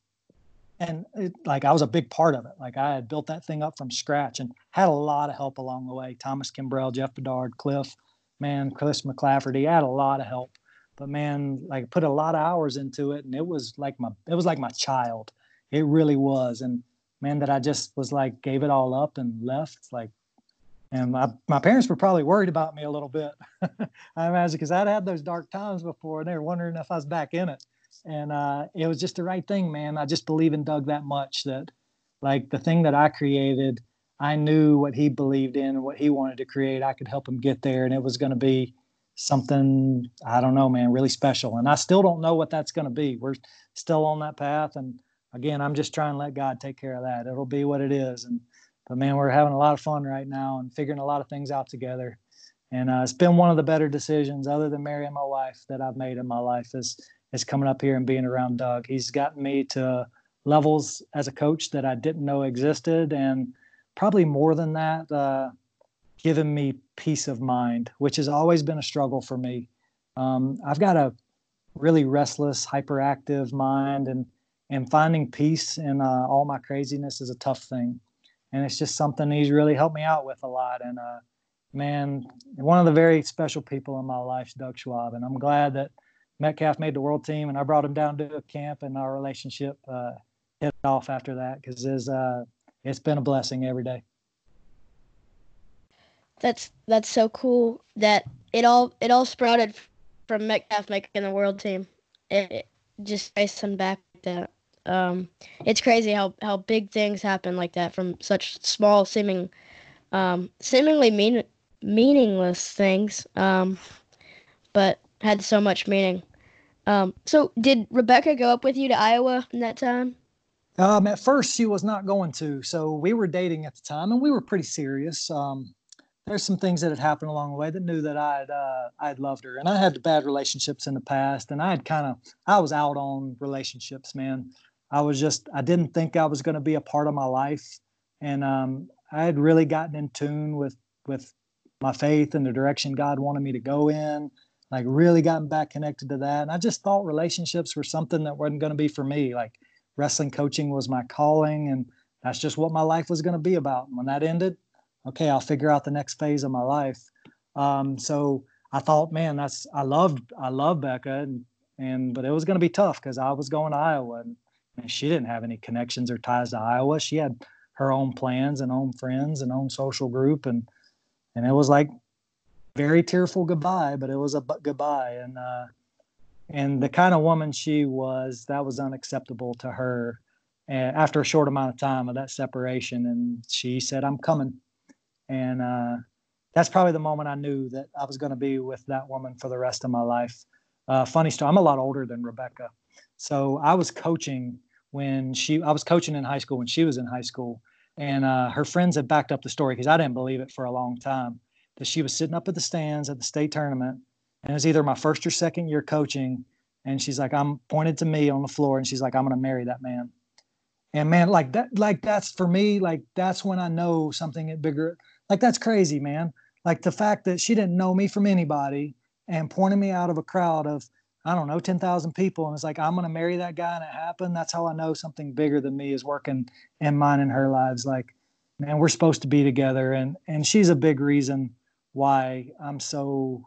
Speaker 2: And it, like I was a big part of it. Like I had built that thing up from scratch and had a lot of help along the way. Thomas Kimbrell, Jeff Bedard, Cliff, man, Chris McClafferty. I had a lot of help. But man, like put a lot of hours into it and it was like my it was like my child. It really was. And man, that I just was like gave it all up and left. Like and my, my parents were probably worried about me a little bit i imagine because i'd had those dark times before and they were wondering if i was back in it and uh, it was just the right thing man i just believe in doug that much that like the thing that i created i knew what he believed in and what he wanted to create i could help him get there and it was going to be something i don't know man really special and i still don't know what that's going to be we're still on that path and again, I'm just trying to let God take care of that. It'll be what it is. And but man, we're having a lot of fun right now and figuring a lot of things out together. And uh, it's been one of the better decisions, other than marrying my wife, that I've made in my life is is coming up here and being around Doug. He's gotten me to levels as a coach that I didn't know existed, and probably more than that, uh, given me peace of mind, which has always been a struggle for me. Um, I've got a really restless, hyperactive mind, and and finding peace in uh, all my craziness is a tough thing. And it's just something he's really helped me out with a lot. And uh, man, one of the very special people in my life Doug Schwab, and I'm glad that Metcalf made the world team, and I brought him down to a camp, and our relationship uh, hit off after that because it's uh, it's been a blessing every day.
Speaker 1: That's that's so cool that it all it all sprouted from Metcalf making the world team. It, it just traced him back that. Um, it's crazy how how big things happen like that from such small seeming um, seemingly mean meaningless things um, but had so much meaning um, so did rebecca go up with you to iowa in that time?
Speaker 2: Um, at first she was not going to. So we were dating at the time and we were pretty serious. Um, there's some things that had happened along the way that knew that I'd uh, I'd loved her, and I had bad relationships in the past, and I had kind of I was out on relationships, man. I was just I didn't think I was going to be a part of my life, and um, I had really gotten in tune with with my faith and the direction God wanted me to go in. Like really gotten back connected to that, and I just thought relationships were something that wasn't going to be for me. Like wrestling coaching was my calling, and that's just what my life was going to be about. And when that ended, okay, I'll figure out the next phase of my life. Um, so I thought, man, that's I loved I love Becca, and and but it was going to be tough because I was going to Iowa, and, and she didn't have any connections or ties to Iowa. She had her own plans and own friends and own social group, and and it was like very tearful goodbye, but it was a goodbye, and uh, and the kind of woman she was, that was unacceptable to her. And after a short amount of time of that separation, and she said, "I'm coming." and uh, that's probably the moment I knew that I was going to be with that woman for the rest of my life. Uh, funny story. I'm a lot older than Rebecca, so I was coaching when she. I was coaching in high school when she was in high school, and uh, her friends had backed up the story because I didn't believe it for a long time. That she was sitting up at the stands at the state tournament, and it was either my first or second year coaching, and she's like, I'm pointed to me on the floor, and she's like, I'm going to marry that man. And man, like that, like that's for me, like that's when I know something bigger like that's crazy, man. Like the fact that she didn't know me from anybody and pointed me out of a crowd of I don't know, 10,000 people. And it's like, I'm going to marry that guy and it happened. That's how I know something bigger than me is working in mine and her lives. Like, man, we're supposed to be together. And, and she's a big reason why I'm so,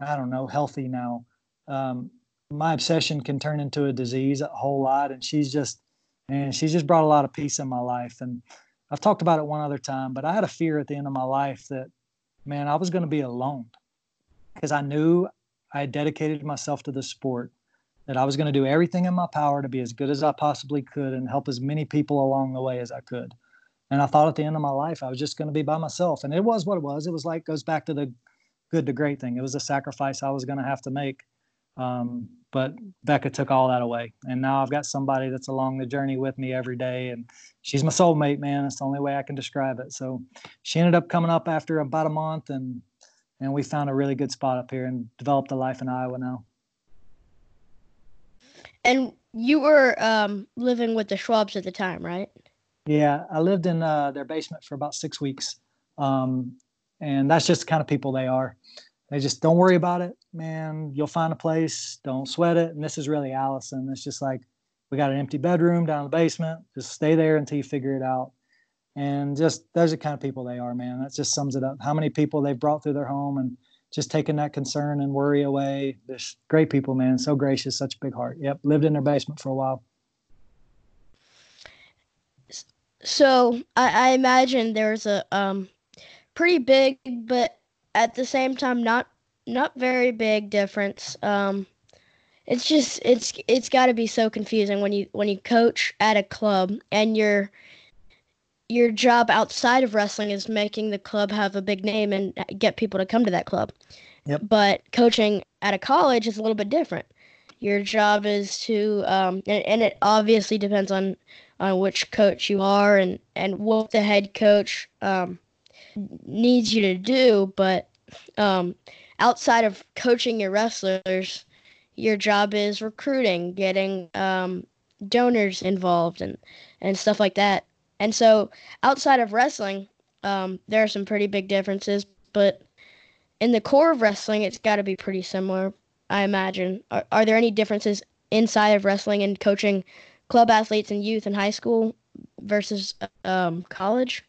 Speaker 2: I don't know, healthy now. Um, my obsession can turn into a disease a whole lot. And she's just, and she's just brought a lot of peace in my life. And I've talked about it one other time, but I had a fear at the end of my life that, man, I was going to be alone because I knew I had dedicated myself to the sport, that I was going to do everything in my power to be as good as I possibly could and help as many people along the way as I could. And I thought at the end of my life, I was just going to be by myself. And it was what it was. It was like, goes back to the good to great thing. It was a sacrifice I was going to have to make. Um, but Becca took all that away. And now I've got somebody that's along the journey with me every day. And she's my soulmate, man. It's the only way I can describe it. So she ended up coming up after about a month and and we found a really good spot up here and developed a life in Iowa now.
Speaker 1: And you were um, living with the Schwabs at the time, right?
Speaker 2: Yeah, I lived in uh, their basement for about six weeks. Um, and that's just the kind of people they are. They just don't worry about it, man. You'll find a place. Don't sweat it. And this is really Allison. It's just like we got an empty bedroom down in the basement. Just stay there until you figure it out. And just those are the kind of people they are, man. That just sums it up. How many people they've brought through their home and just taking that concern and worry away. There's great people, man. So gracious, such a big heart. Yep, lived in their basement for a while.
Speaker 1: So I, I imagine there's a um, pretty big, but at the same time not not very big difference. Um, it's just it's it's got to be so confusing when you when you coach at a club and your your job outside of wrestling is making the club have a big name and get people to come to that club.
Speaker 2: Yep.
Speaker 1: But coaching at a college is a little bit different. Your job is to, um, and, and it obviously depends on on which coach you are and and what the head coach um, needs you to do. But um, outside of coaching your wrestlers, your job is recruiting, getting um, donors involved, and and stuff like that. And so, outside of wrestling, um, there are some pretty big differences, but in the core of wrestling, it's got to be pretty similar, I imagine. Are, are there any differences inside of wrestling and coaching club athletes and youth in high school versus um, college?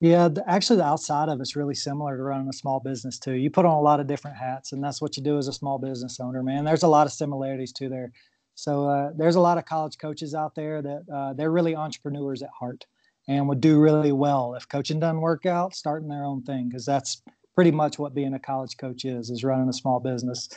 Speaker 2: Yeah, the, actually, the outside of it's really similar to running a small business too. You put on a lot of different hats, and that's what you do as a small business owner, man. There's a lot of similarities to there. So uh, there's a lot of college coaches out there that uh, they're really entrepreneurs at heart and would do really well if coaching doesn't work out, starting their own thing because that's pretty much what being a college coach is is running a small business.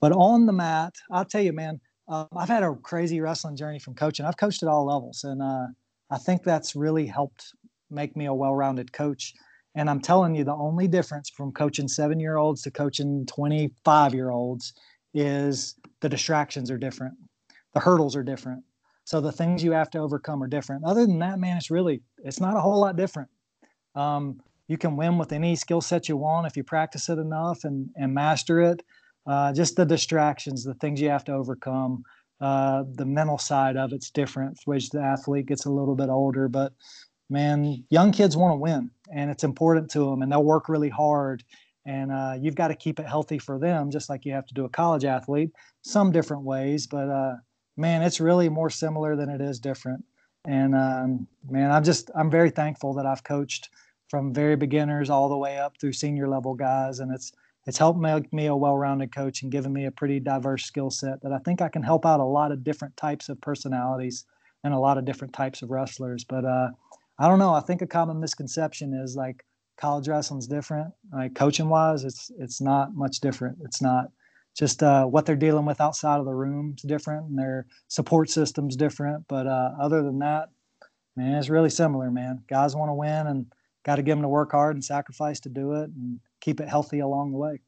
Speaker 2: But on the mat, I'll tell you, man, uh, I've had a crazy wrestling journey from coaching. I've coached at all levels, and uh, I think that's really helped make me a well-rounded coach. And I'm telling you, the only difference from coaching seven-year-olds to coaching 25-year-olds is the distractions are different, the hurdles are different. So the things you have to overcome are different. Other than that, man, it's really it's not a whole lot different. Um, you can win with any skill set you want if you practice it enough and and master it. Uh, just the distractions, the things you have to overcome. Uh, the mental side of it's different, which the athlete gets a little bit older. But man, young kids want to win, and it's important to them, and they'll work really hard. And uh, you've got to keep it healthy for them, just like you have to do a college athlete. Some different ways, but uh, man, it's really more similar than it is different. And um, man, I'm just I'm very thankful that I've coached from very beginners all the way up through senior level guys, and it's it's helped make me a well-rounded coach and given me a pretty diverse skill set that I think I can help out a lot of different types of personalities and a lot of different types of wrestlers. But uh, I don't know. I think a common misconception is like college wrestling's different. Like coaching wise, it's it's not much different. It's not just uh, what they're dealing with outside of the room is different, and their support system's different. But uh, other than that, man, it's really similar. Man, guys want to win, and got to give them to work hard and sacrifice to do it, and keep it healthy along the way.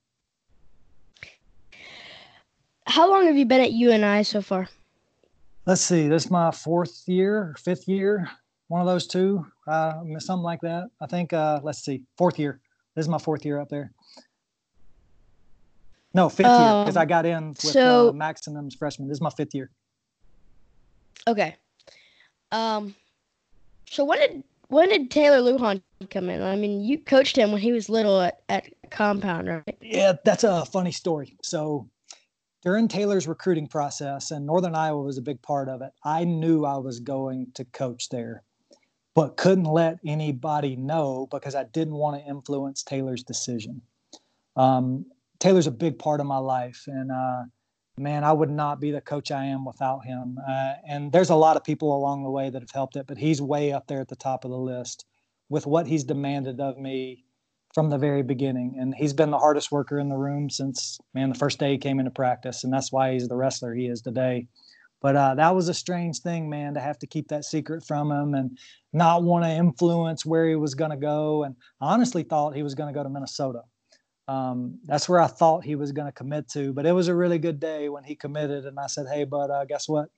Speaker 1: How long have you been at UNI so far?
Speaker 2: Let's see. This is my fourth year, fifth year, one of those two, uh, something like that. I think. Uh, let's see, fourth year. This is my fourth year up there. No, fifth um, year because I got in with so, uh, Maximum's freshman. This is my fifth year.
Speaker 1: Okay. Um. So when did when did Taylor Lujan come in? I mean, you coached him when he was little at, at Compound, right?
Speaker 2: Yeah, that's a funny story. So during Taylor's recruiting process, and Northern Iowa was a big part of it, I knew I was going to coach there, but couldn't let anybody know because I didn't want to influence Taylor's decision. Um, Taylor's a big part of my life, and uh, man, I would not be the coach I am without him. Uh, and there's a lot of people along the way that have helped it, but he's way up there at the top of the list with what he's demanded of me from the very beginning. And he's been the hardest worker in the room since, man, the first day he came into practice. And that's why he's the wrestler he is today. But uh, that was a strange thing, man, to have to keep that secret from him and not want to influence where he was going to go. And I honestly thought he was going to go to Minnesota. Um, that's where I thought he was going to commit to. But it was a really good day when he committed, and I said, "Hey, bud, uh, guess what?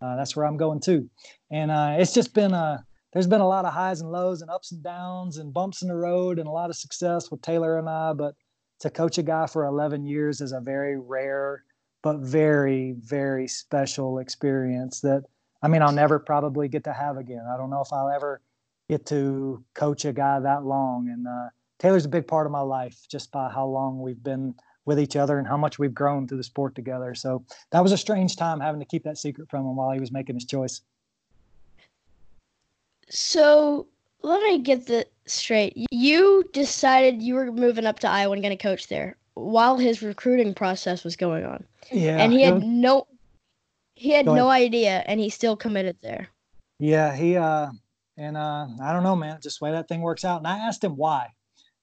Speaker 2: Uh, that's where I'm going to." And uh, it's just been a there's been a lot of highs and lows and ups and downs and bumps in the road and a lot of success with Taylor and I. But to coach a guy for 11 years is a very rare but very very special experience that I mean I'll never probably get to have again. I don't know if I'll ever get to coach a guy that long and uh, Taylor's a big part of my life just by how long we've been with each other and how much we've grown through the sport together. So that was a strange time having to keep that secret from him while he was making his choice.
Speaker 1: So let me get this straight. You decided you were moving up to Iowa and going to coach there while his recruiting process was going on.
Speaker 2: Yeah.
Speaker 1: And he had no he had no idea and he still committed there.
Speaker 2: Yeah, he uh and uh I don't know, man, just the way that thing works out. And I asked him why.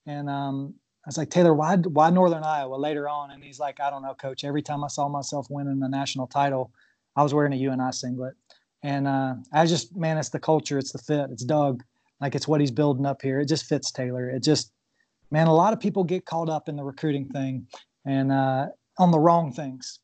Speaker 2: And um, I was like, Taylor, why why Northern Iowa later on? And he's like, I don't know, coach. Every time I saw myself winning the national title, I was wearing a UNI singlet. And uh, I just, man, it's the culture, it's the fit, it's Doug. Like it's what he's building up here. It just fits Taylor. It just, man, a lot of people get caught up in the recruiting thing and uh, on the wrong things.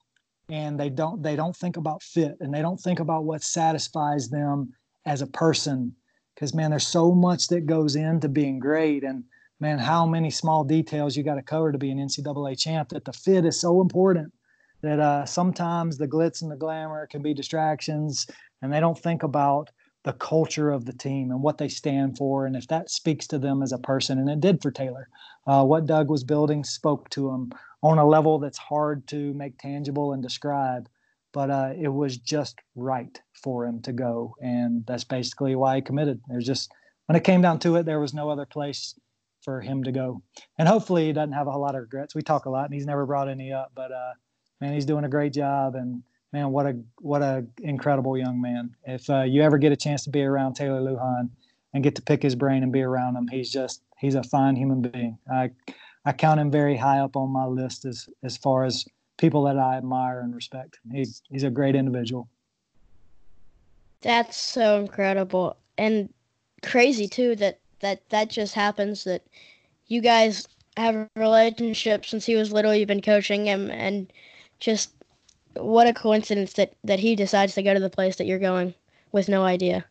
Speaker 2: and they don't they don't think about fit and they don't think about what satisfies them as a person because man there's so much that goes into being great and man how many small details you got to cover to be an ncaa champ that the fit is so important that uh, sometimes the glitz and the glamour can be distractions and they don't think about the culture of the team and what they stand for and if that speaks to them as a person and it did for taylor. Uh, what doug was building spoke to him on a level that's hard to make tangible and describe but uh, it was just right for him to go and that's basically why he committed. There's just when it came down to it there was no other place for him to go and hopefully he doesn't have a whole lot of regrets we talk a lot and he's never brought any up but uh, man he's doing a great job and man, what a what a incredible young man. If uh, you ever get a chance to be around Taylor Lujan and get to pick his brain and be around him, he's just he's a fine human being. I I count him very high up on my list as as far as people that I admire and respect. He's he's a great individual.
Speaker 1: That's so incredible and crazy too that that that just happens that you guys have a relationship since he was little. You've been coaching him and just what a coincidence that that he decides to go to the place that you're going with no idea.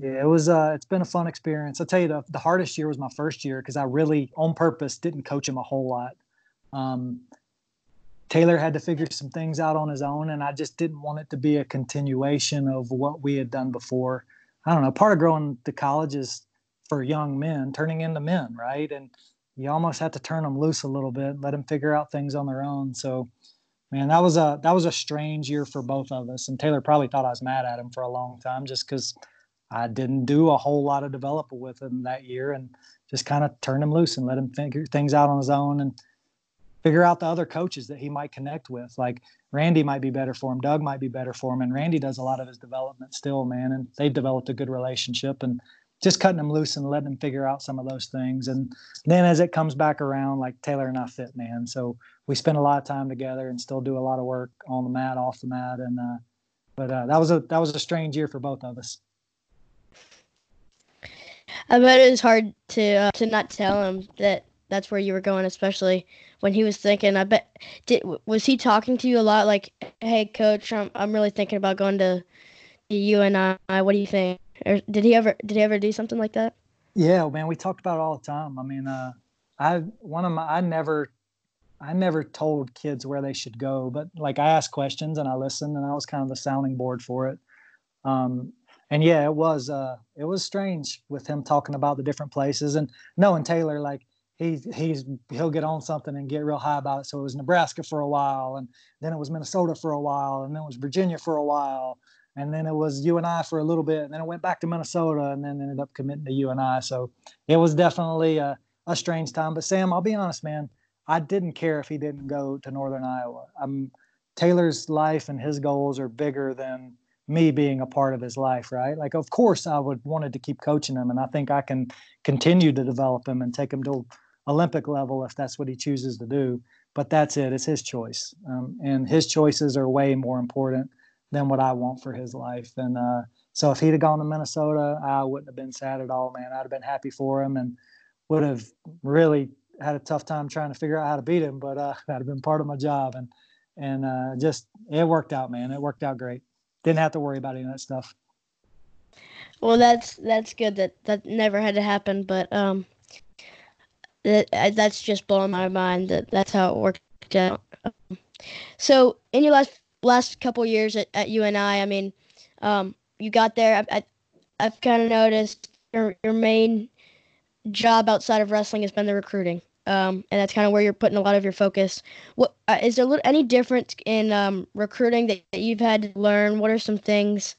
Speaker 2: Yeah, it was. Uh, it's been a fun experience. I'll tell you, the, the hardest year was my first year because I really, on purpose, didn't coach him a whole lot. Um, Taylor had to figure some things out on his own, and I just didn't want it to be a continuation of what we had done before. I don't know. Part of growing to college is for young men turning into men, right? And you almost have to turn them loose a little bit, let them figure out things on their own. So man, that was a that was a strange year for both of us. And Taylor probably thought I was mad at him for a long time just because I didn't do a whole lot of development with him that year, and just kind of turned him loose and let him figure things out on his own and figure out the other coaches that he might connect with. Like Randy might be better for him, Doug might be better for him, and Randy does a lot of his development still, man. And they've developed a good relationship and just cutting them loose and letting them figure out some of those things. And then as it comes back around, like Taylor and I fit, man. So we spend a lot of time together and still do a lot of work on the mat, off the mat, and uh, but uh, that was a that was a strange year for both of us.
Speaker 1: I bet it was hard to uh, to not tell him that that's where you were going, especially when he was thinking. I bet did was he talking to you a lot? Like, hey, coach, I'm I'm really thinking about going to the UNI. What do you think? Or did he ever did he ever do something like that?
Speaker 2: Yeah, man, we talked about it all the time. I mean, uh, I one of my I never I never told kids where they should go, but like I asked questions and I listened, and I was kind of the sounding board for it. Um, and yeah, it was uh, it was strange with him talking about the different places and knowing Taylor, like he he's he'll get on something and get real high about it. So it was Nebraska for a while, and then it was Minnesota for a while, and then it was Virginia for a while, and then it was UNI for a little bit, and then it went back to Minnesota, and then ended up committing to UNI. So it was definitely a, a strange time. But Sam, I'll be honest, man I didn't care if he didn't go to Northern Iowa. I'm, Taylor's life and his goals are bigger than me being a part of his life, right? Like, of course, I would wanted to keep coaching him, and I think I can continue to develop him and take him to Olympic level if that's what he chooses to do. But that's it; it's his choice, um, and his choices are way more important than what I want for his life. And uh, so, if he'd have gone to Minnesota, I wouldn't have been sad at all, man. I'd have been happy for him and would have really had a tough time trying to figure out how to beat him, but uh, that had been part of my job, and and uh, just it worked out, man. It worked out great. Didn't have to worry about any of that stuff.
Speaker 1: Well, that's that's good that that never had to happen, but um, that that's just blowing my mind that that's how it worked out. so, in your last last couple years at, at UNI, I mean, um, you got there. I, I, I've kind of noticed your your main job outside of wrestling has been the recruiting. Um, and that's kind of where you're putting a lot of your focus. What uh, is there any difference in um, recruiting that, that, you've had to learn? What are some things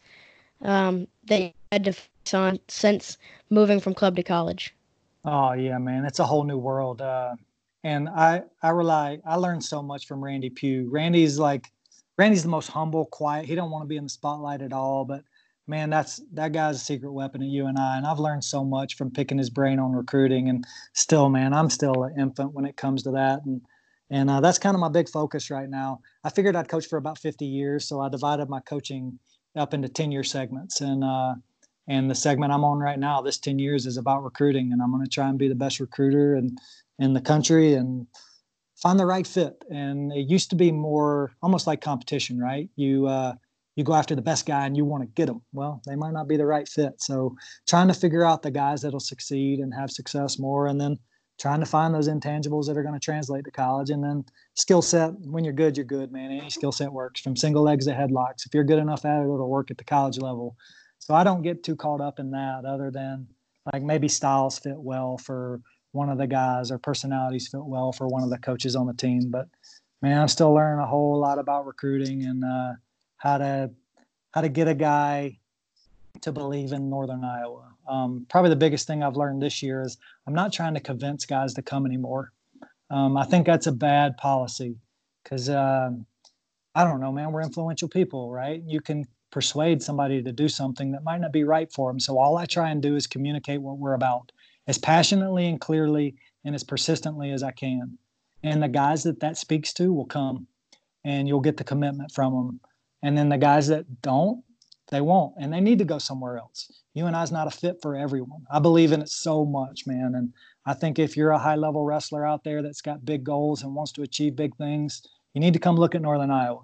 Speaker 1: um, that you had to focus on since moving from club to college?
Speaker 2: Oh yeah, man, it's a whole new world. Uh, and I I rely I learned so much from Randy Pugh. Randy's like Randy's the most humble, quiet. He don't want to be in the spotlight at all, but man, that's that guy's a secret weapon at UNI. And I've learned so much from picking his brain on recruiting. And still, man, I'm still an infant when it comes to that, and and uh, that's kind of my big focus right now. I figured I'd coach for about 50 years, so I divided my coaching up into 10 year segments, and uh, and the segment I'm on right now, this 10 years, is about recruiting, and I'm going to try and be the best recruiter and in the country and find the right fit. And it used to be more almost like competition, right? You uh, you go after the best guy and you want to get them. Well, they might not be the right fit. So trying to figure out the guys that'll succeed and have success more, and then trying to find those intangibles that are going to translate to college, and then skill set. When you're good, you're good, man. Any skill set works from single legs to headlocks. If you're good enough at it, it'll work at the college level. So I don't get too caught up in that, other than like maybe styles fit well for one of the guys or personalities fit well for one of the coaches on the team. But man, I'm still learning a whole lot about recruiting and uh, how to how to get a guy to believe in Northern Iowa. Um, probably the biggest thing I've learned this year is I'm not trying to convince guys to come anymore. Um, I think that's a bad policy because uh, I don't know, man. We're influential people, right? You can persuade somebody to do something that might not be right for them. So all I try and do is communicate what we're about as passionately and clearly and as persistently as I can. And the guys that that speaks to will come and you'll get the commitment from them. And then the guys that don't, they won't and they need to go somewhere else. UNI is not a fit for everyone. I believe in it so much, man. And I think if you're a high level wrestler out there that's got big goals and wants to achieve big things, you need to come look at Northern Iowa.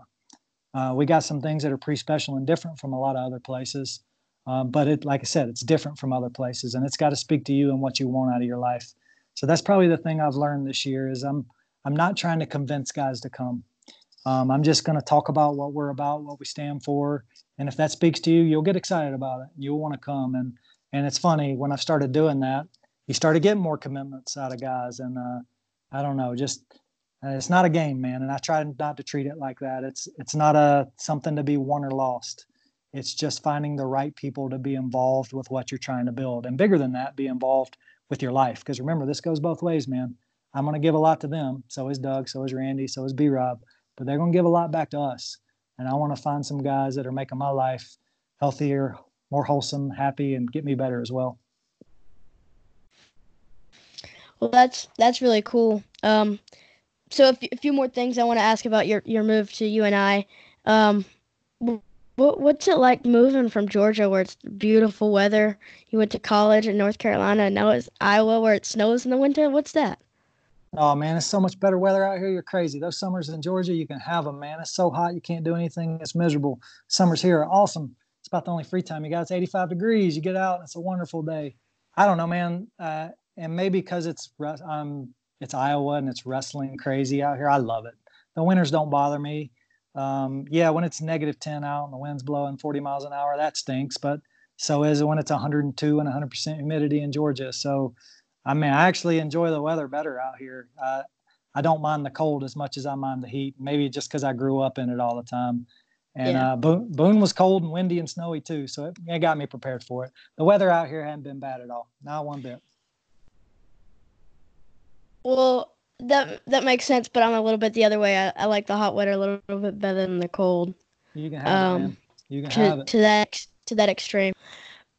Speaker 2: Uh, we got some things that are pretty special and different from a lot of other places. Um, but it, like I said, it's different from other places, and it's got to speak to you and what you want out of your life. So that's probably the thing I've learned this year is I'm I'm not trying to convince guys to come. Um, I'm just going to talk about what we're about, what we stand for, and if that speaks to you, you'll get excited about it. You'll want to come, and and it's funny when I started doing that, you started getting more commitments out of guys, and uh, I don't know, just uh, it's not a game, man, and I try not to treat it like that. It's it's not a something to be won or lost. It's just finding the right people to be involved with what you're trying to build, and bigger than that, be involved with your life. Because remember, this goes both ways, man. I'm going to give a lot to them. So is Doug. So is Randy. So is B Rob. But they're going to give a lot back to us. And I want to find some guys that are making my life healthier, more wholesome, happy, and get me better as well.
Speaker 1: Well, that's that's really cool. Um, so a, f- a few more things I want to ask about your your move to UNI. Um, what what's it like moving from Georgia, where it's beautiful weather? You went to college in North Carolina, and now it's Iowa, where it snows in the winter. What's that?
Speaker 2: Oh man, it's so much better weather out here. You're crazy. Those summers in Georgia, you can have them, man. It's so hot you can't do anything. It's miserable. Summers here are awesome. It's about the only free time you got. It's 85 degrees. You get out, and it's a wonderful day. I don't know, man. Uh, and maybe because it's um, it's Iowa and it's wrestling crazy out here. I love it. The winters don't bother me. Um, yeah, when it's negative 10 out and the wind's blowing 40 miles an hour, that stinks. But so is it when it's 102 and 100% humidity in Georgia. So, I mean, I actually enjoy the weather better out here. Uh, I don't mind the cold as much as I mind the heat. Maybe just because I grew up in it all the time. And yeah. uh, Boone, Boone, was cold and windy and snowy too, so it, it, got me prepared for it. The weather out here hadn't been bad at all, not one bit.
Speaker 1: Well, that that makes sense, but I'm a little bit the other way. I, I like the hot weather a little, little bit better than the cold.
Speaker 2: You can have um, it, man. You can
Speaker 1: to,
Speaker 2: have it.
Speaker 1: To that to that extreme.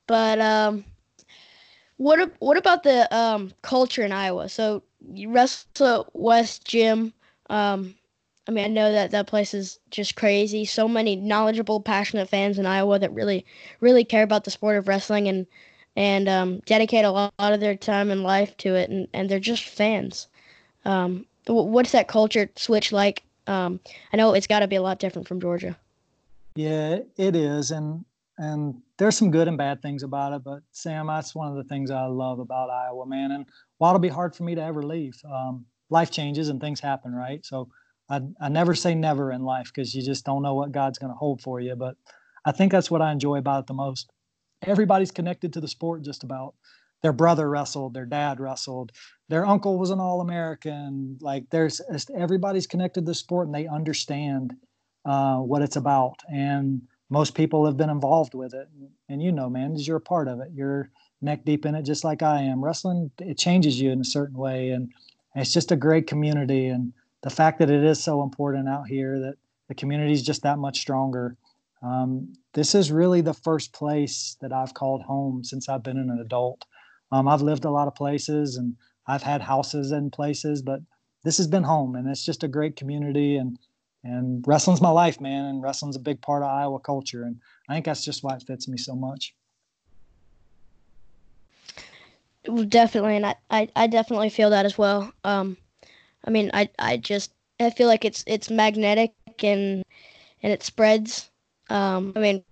Speaker 1: But um, what what about the um culture in Iowa? So you wrestle West Gym. Um, I mean, I know that that place is just crazy. So many knowledgeable, passionate fans in Iowa that really, really care about the sport of wrestling and and um, dedicate a lot, a lot of their time and life to it, and, and they're just fans. Um, what's that culture switch like? Um, I know it's got to be a lot different from Georgia.
Speaker 2: Yeah, it is, and and there's some good and bad things about it. But Sam, that's one of the things I love about Iowa, man. And while it'll be hard for me to ever leave, um, life changes and things happen, right? So I I never say never in life because you just don't know what God's going to hold for you. But I think that's what I enjoy about it the most. Everybody's connected to the sport just about their brother wrestled, their dad wrestled, their uncle was an All American. Like there's everybody's connected to the sport and they understand uh, what it's about. And most people have been involved with it. And you know, man, you're a part of it. You're neck deep in it, just like I am. Wrestling it changes you in a certain way, and it's just a great community. And the fact that it is so important out here that the community is just that much stronger. Um, this is really the first place that I've called home since I've been an adult. Um, I've lived a lot of places and I've had houses in places, but this has been home and it's just a great community and and wrestling's my life, man, and wrestling's a big part of Iowa culture and I think that's just why it fits me so much.
Speaker 1: Well, Definitely, and I, I, I definitely feel that as well. Um, I mean, I I just I feel like it's it's magnetic and and it spreads. Um, I mean,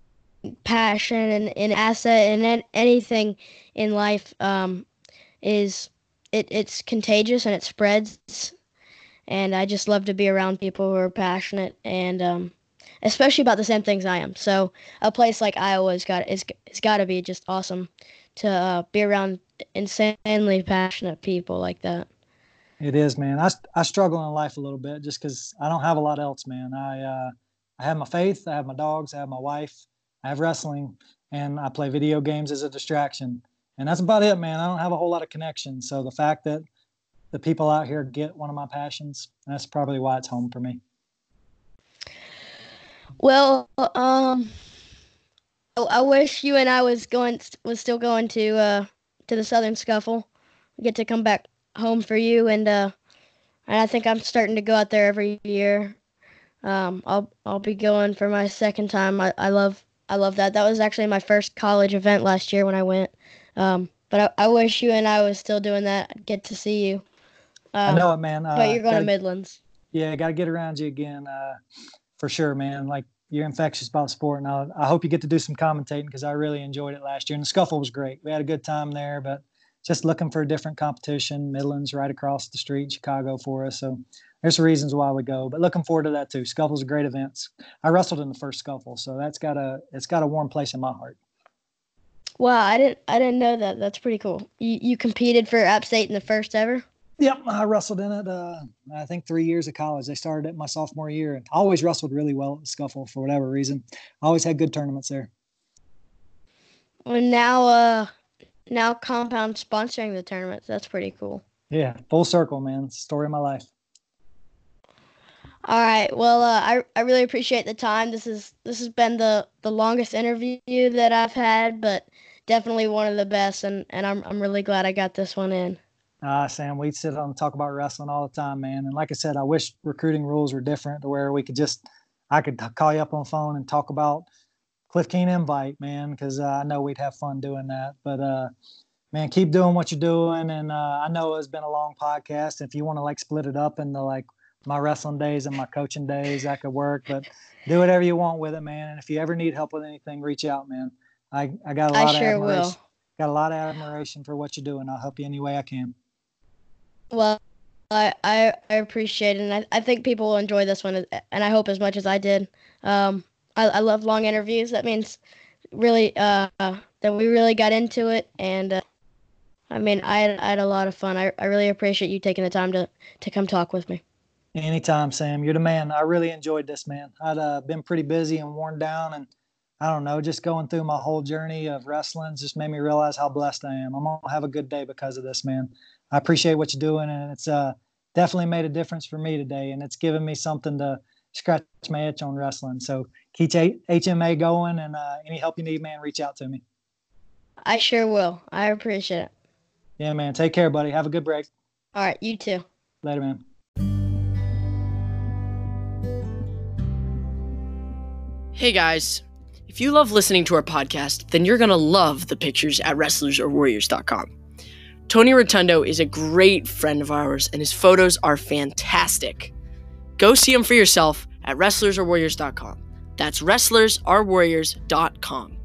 Speaker 1: passion and, and asset and anything in life um, is it, it's contagious and it spreads. And I just love to be around people who are passionate and um, especially about the same things I am. So a place like Iowa's got is it's got to be just awesome to uh, be around insanely passionate people like that.
Speaker 2: It is, man. I, I struggle in life a little bit just because I don't have a lot else, man. I uh, I have my faith, I have my dogs, I have my wife, I have wrestling, and I play video games as a distraction. And that's about it, man. I don't have a whole lot of connections. So the fact that the people out here get one of my passions, that's probably why it's home for me.
Speaker 1: Well, um, I wish UNI was going was still going to uh to the Southern Scuffle. get to come back home for you, and uh, and I think I'm starting to go out there every year. Um, I'll I'll be going for my second time. I, I love I love that. That was actually my first college event last year when I went. Um, but I, I wish UNI was still doing that. I'd get to see you.
Speaker 2: Um, I know it, man. Uh,
Speaker 1: but you're going gotta, to Midlands.
Speaker 2: Yeah, got to get around you again uh, for sure, man. Like you're infectious about sport, and I, I hope you get to do some commentating because I really enjoyed it last year. And the scuffle was great. We had a good time there, but just looking for a different competition. Midlands right across the street, Chicago for us. So there's reasons why we go, but looking forward to that too. Scuffle's a great event. I wrestled in the first scuffle, so that's got a it's got a warm place in my heart.
Speaker 1: Wow, I didn't I didn't know that. That's pretty cool. You you competed for App State in the first ever?
Speaker 2: Yep, I wrestled in it. Uh, I think three years of college. I started it my sophomore year, and I always wrestled really well at the scuffle for whatever reason. I always had good tournaments there.
Speaker 1: Well, now, uh, now Compound sponsoring the tournaments. That's pretty cool.
Speaker 2: Yeah, full circle, man. Story of my life.
Speaker 1: All right. Well, uh, I I really appreciate the time. This is this has been the the longest interview that I've had, but definitely one of the best, and and I'm I'm really glad I got this one in.
Speaker 2: Ah, uh, Sam, we'd sit on and talk about wrestling all the time, man. And like I said, I wish recruiting rules were different to where we could just I could call you up on the phone and talk about Cliff Keen invite, man, because uh, I know we'd have fun doing that. But uh, man, keep doing what you're doing, and uh, I know it's been a long podcast. If you want to like split it up into like my wrestling days and my coaching days. That could work, but do whatever you want with it, man. And if you ever need help with anything, reach out, man. I, I got a lot I of sure admiration. Will. Got a lot of admiration for what you're doing. I'll help you any way I can.
Speaker 1: Well, I I, I appreciate it, and I, I think people will enjoy this one, and I hope as much as I did. Um, I, I love long interviews. That means really uh, that we really got into it, and uh, I mean I had, I had a lot of fun. I, I really appreciate you taking the time to to come talk with me.
Speaker 2: Anytime, Sam. You're the man. I really enjoyed this, man. I'd uh, been pretty busy and worn down, and I don't know, just going through my whole journey of wrestling just made me realize how blessed I am. I'm gonna have a good day because of this, man. I appreciate what you're doing, and it's uh, definitely made a difference for me today, and it's given me something to scratch my itch on wrestling. So keep HMA going, and uh, any help you need, man, reach out to me.
Speaker 1: I sure will. I appreciate it.
Speaker 2: Yeah, man. Take care, buddy. Have a good break.
Speaker 1: All right, you too.
Speaker 2: Later, man.
Speaker 3: Hey guys, if you love listening to our podcast, then you're going to love the pictures at wrestlersarewarriors.com. Tony Rotundo is a great friend of ours, and his photos are fantastic. Go see him for yourself at wrestlersarewarriors.com. That's wrestlersarewarriors.com.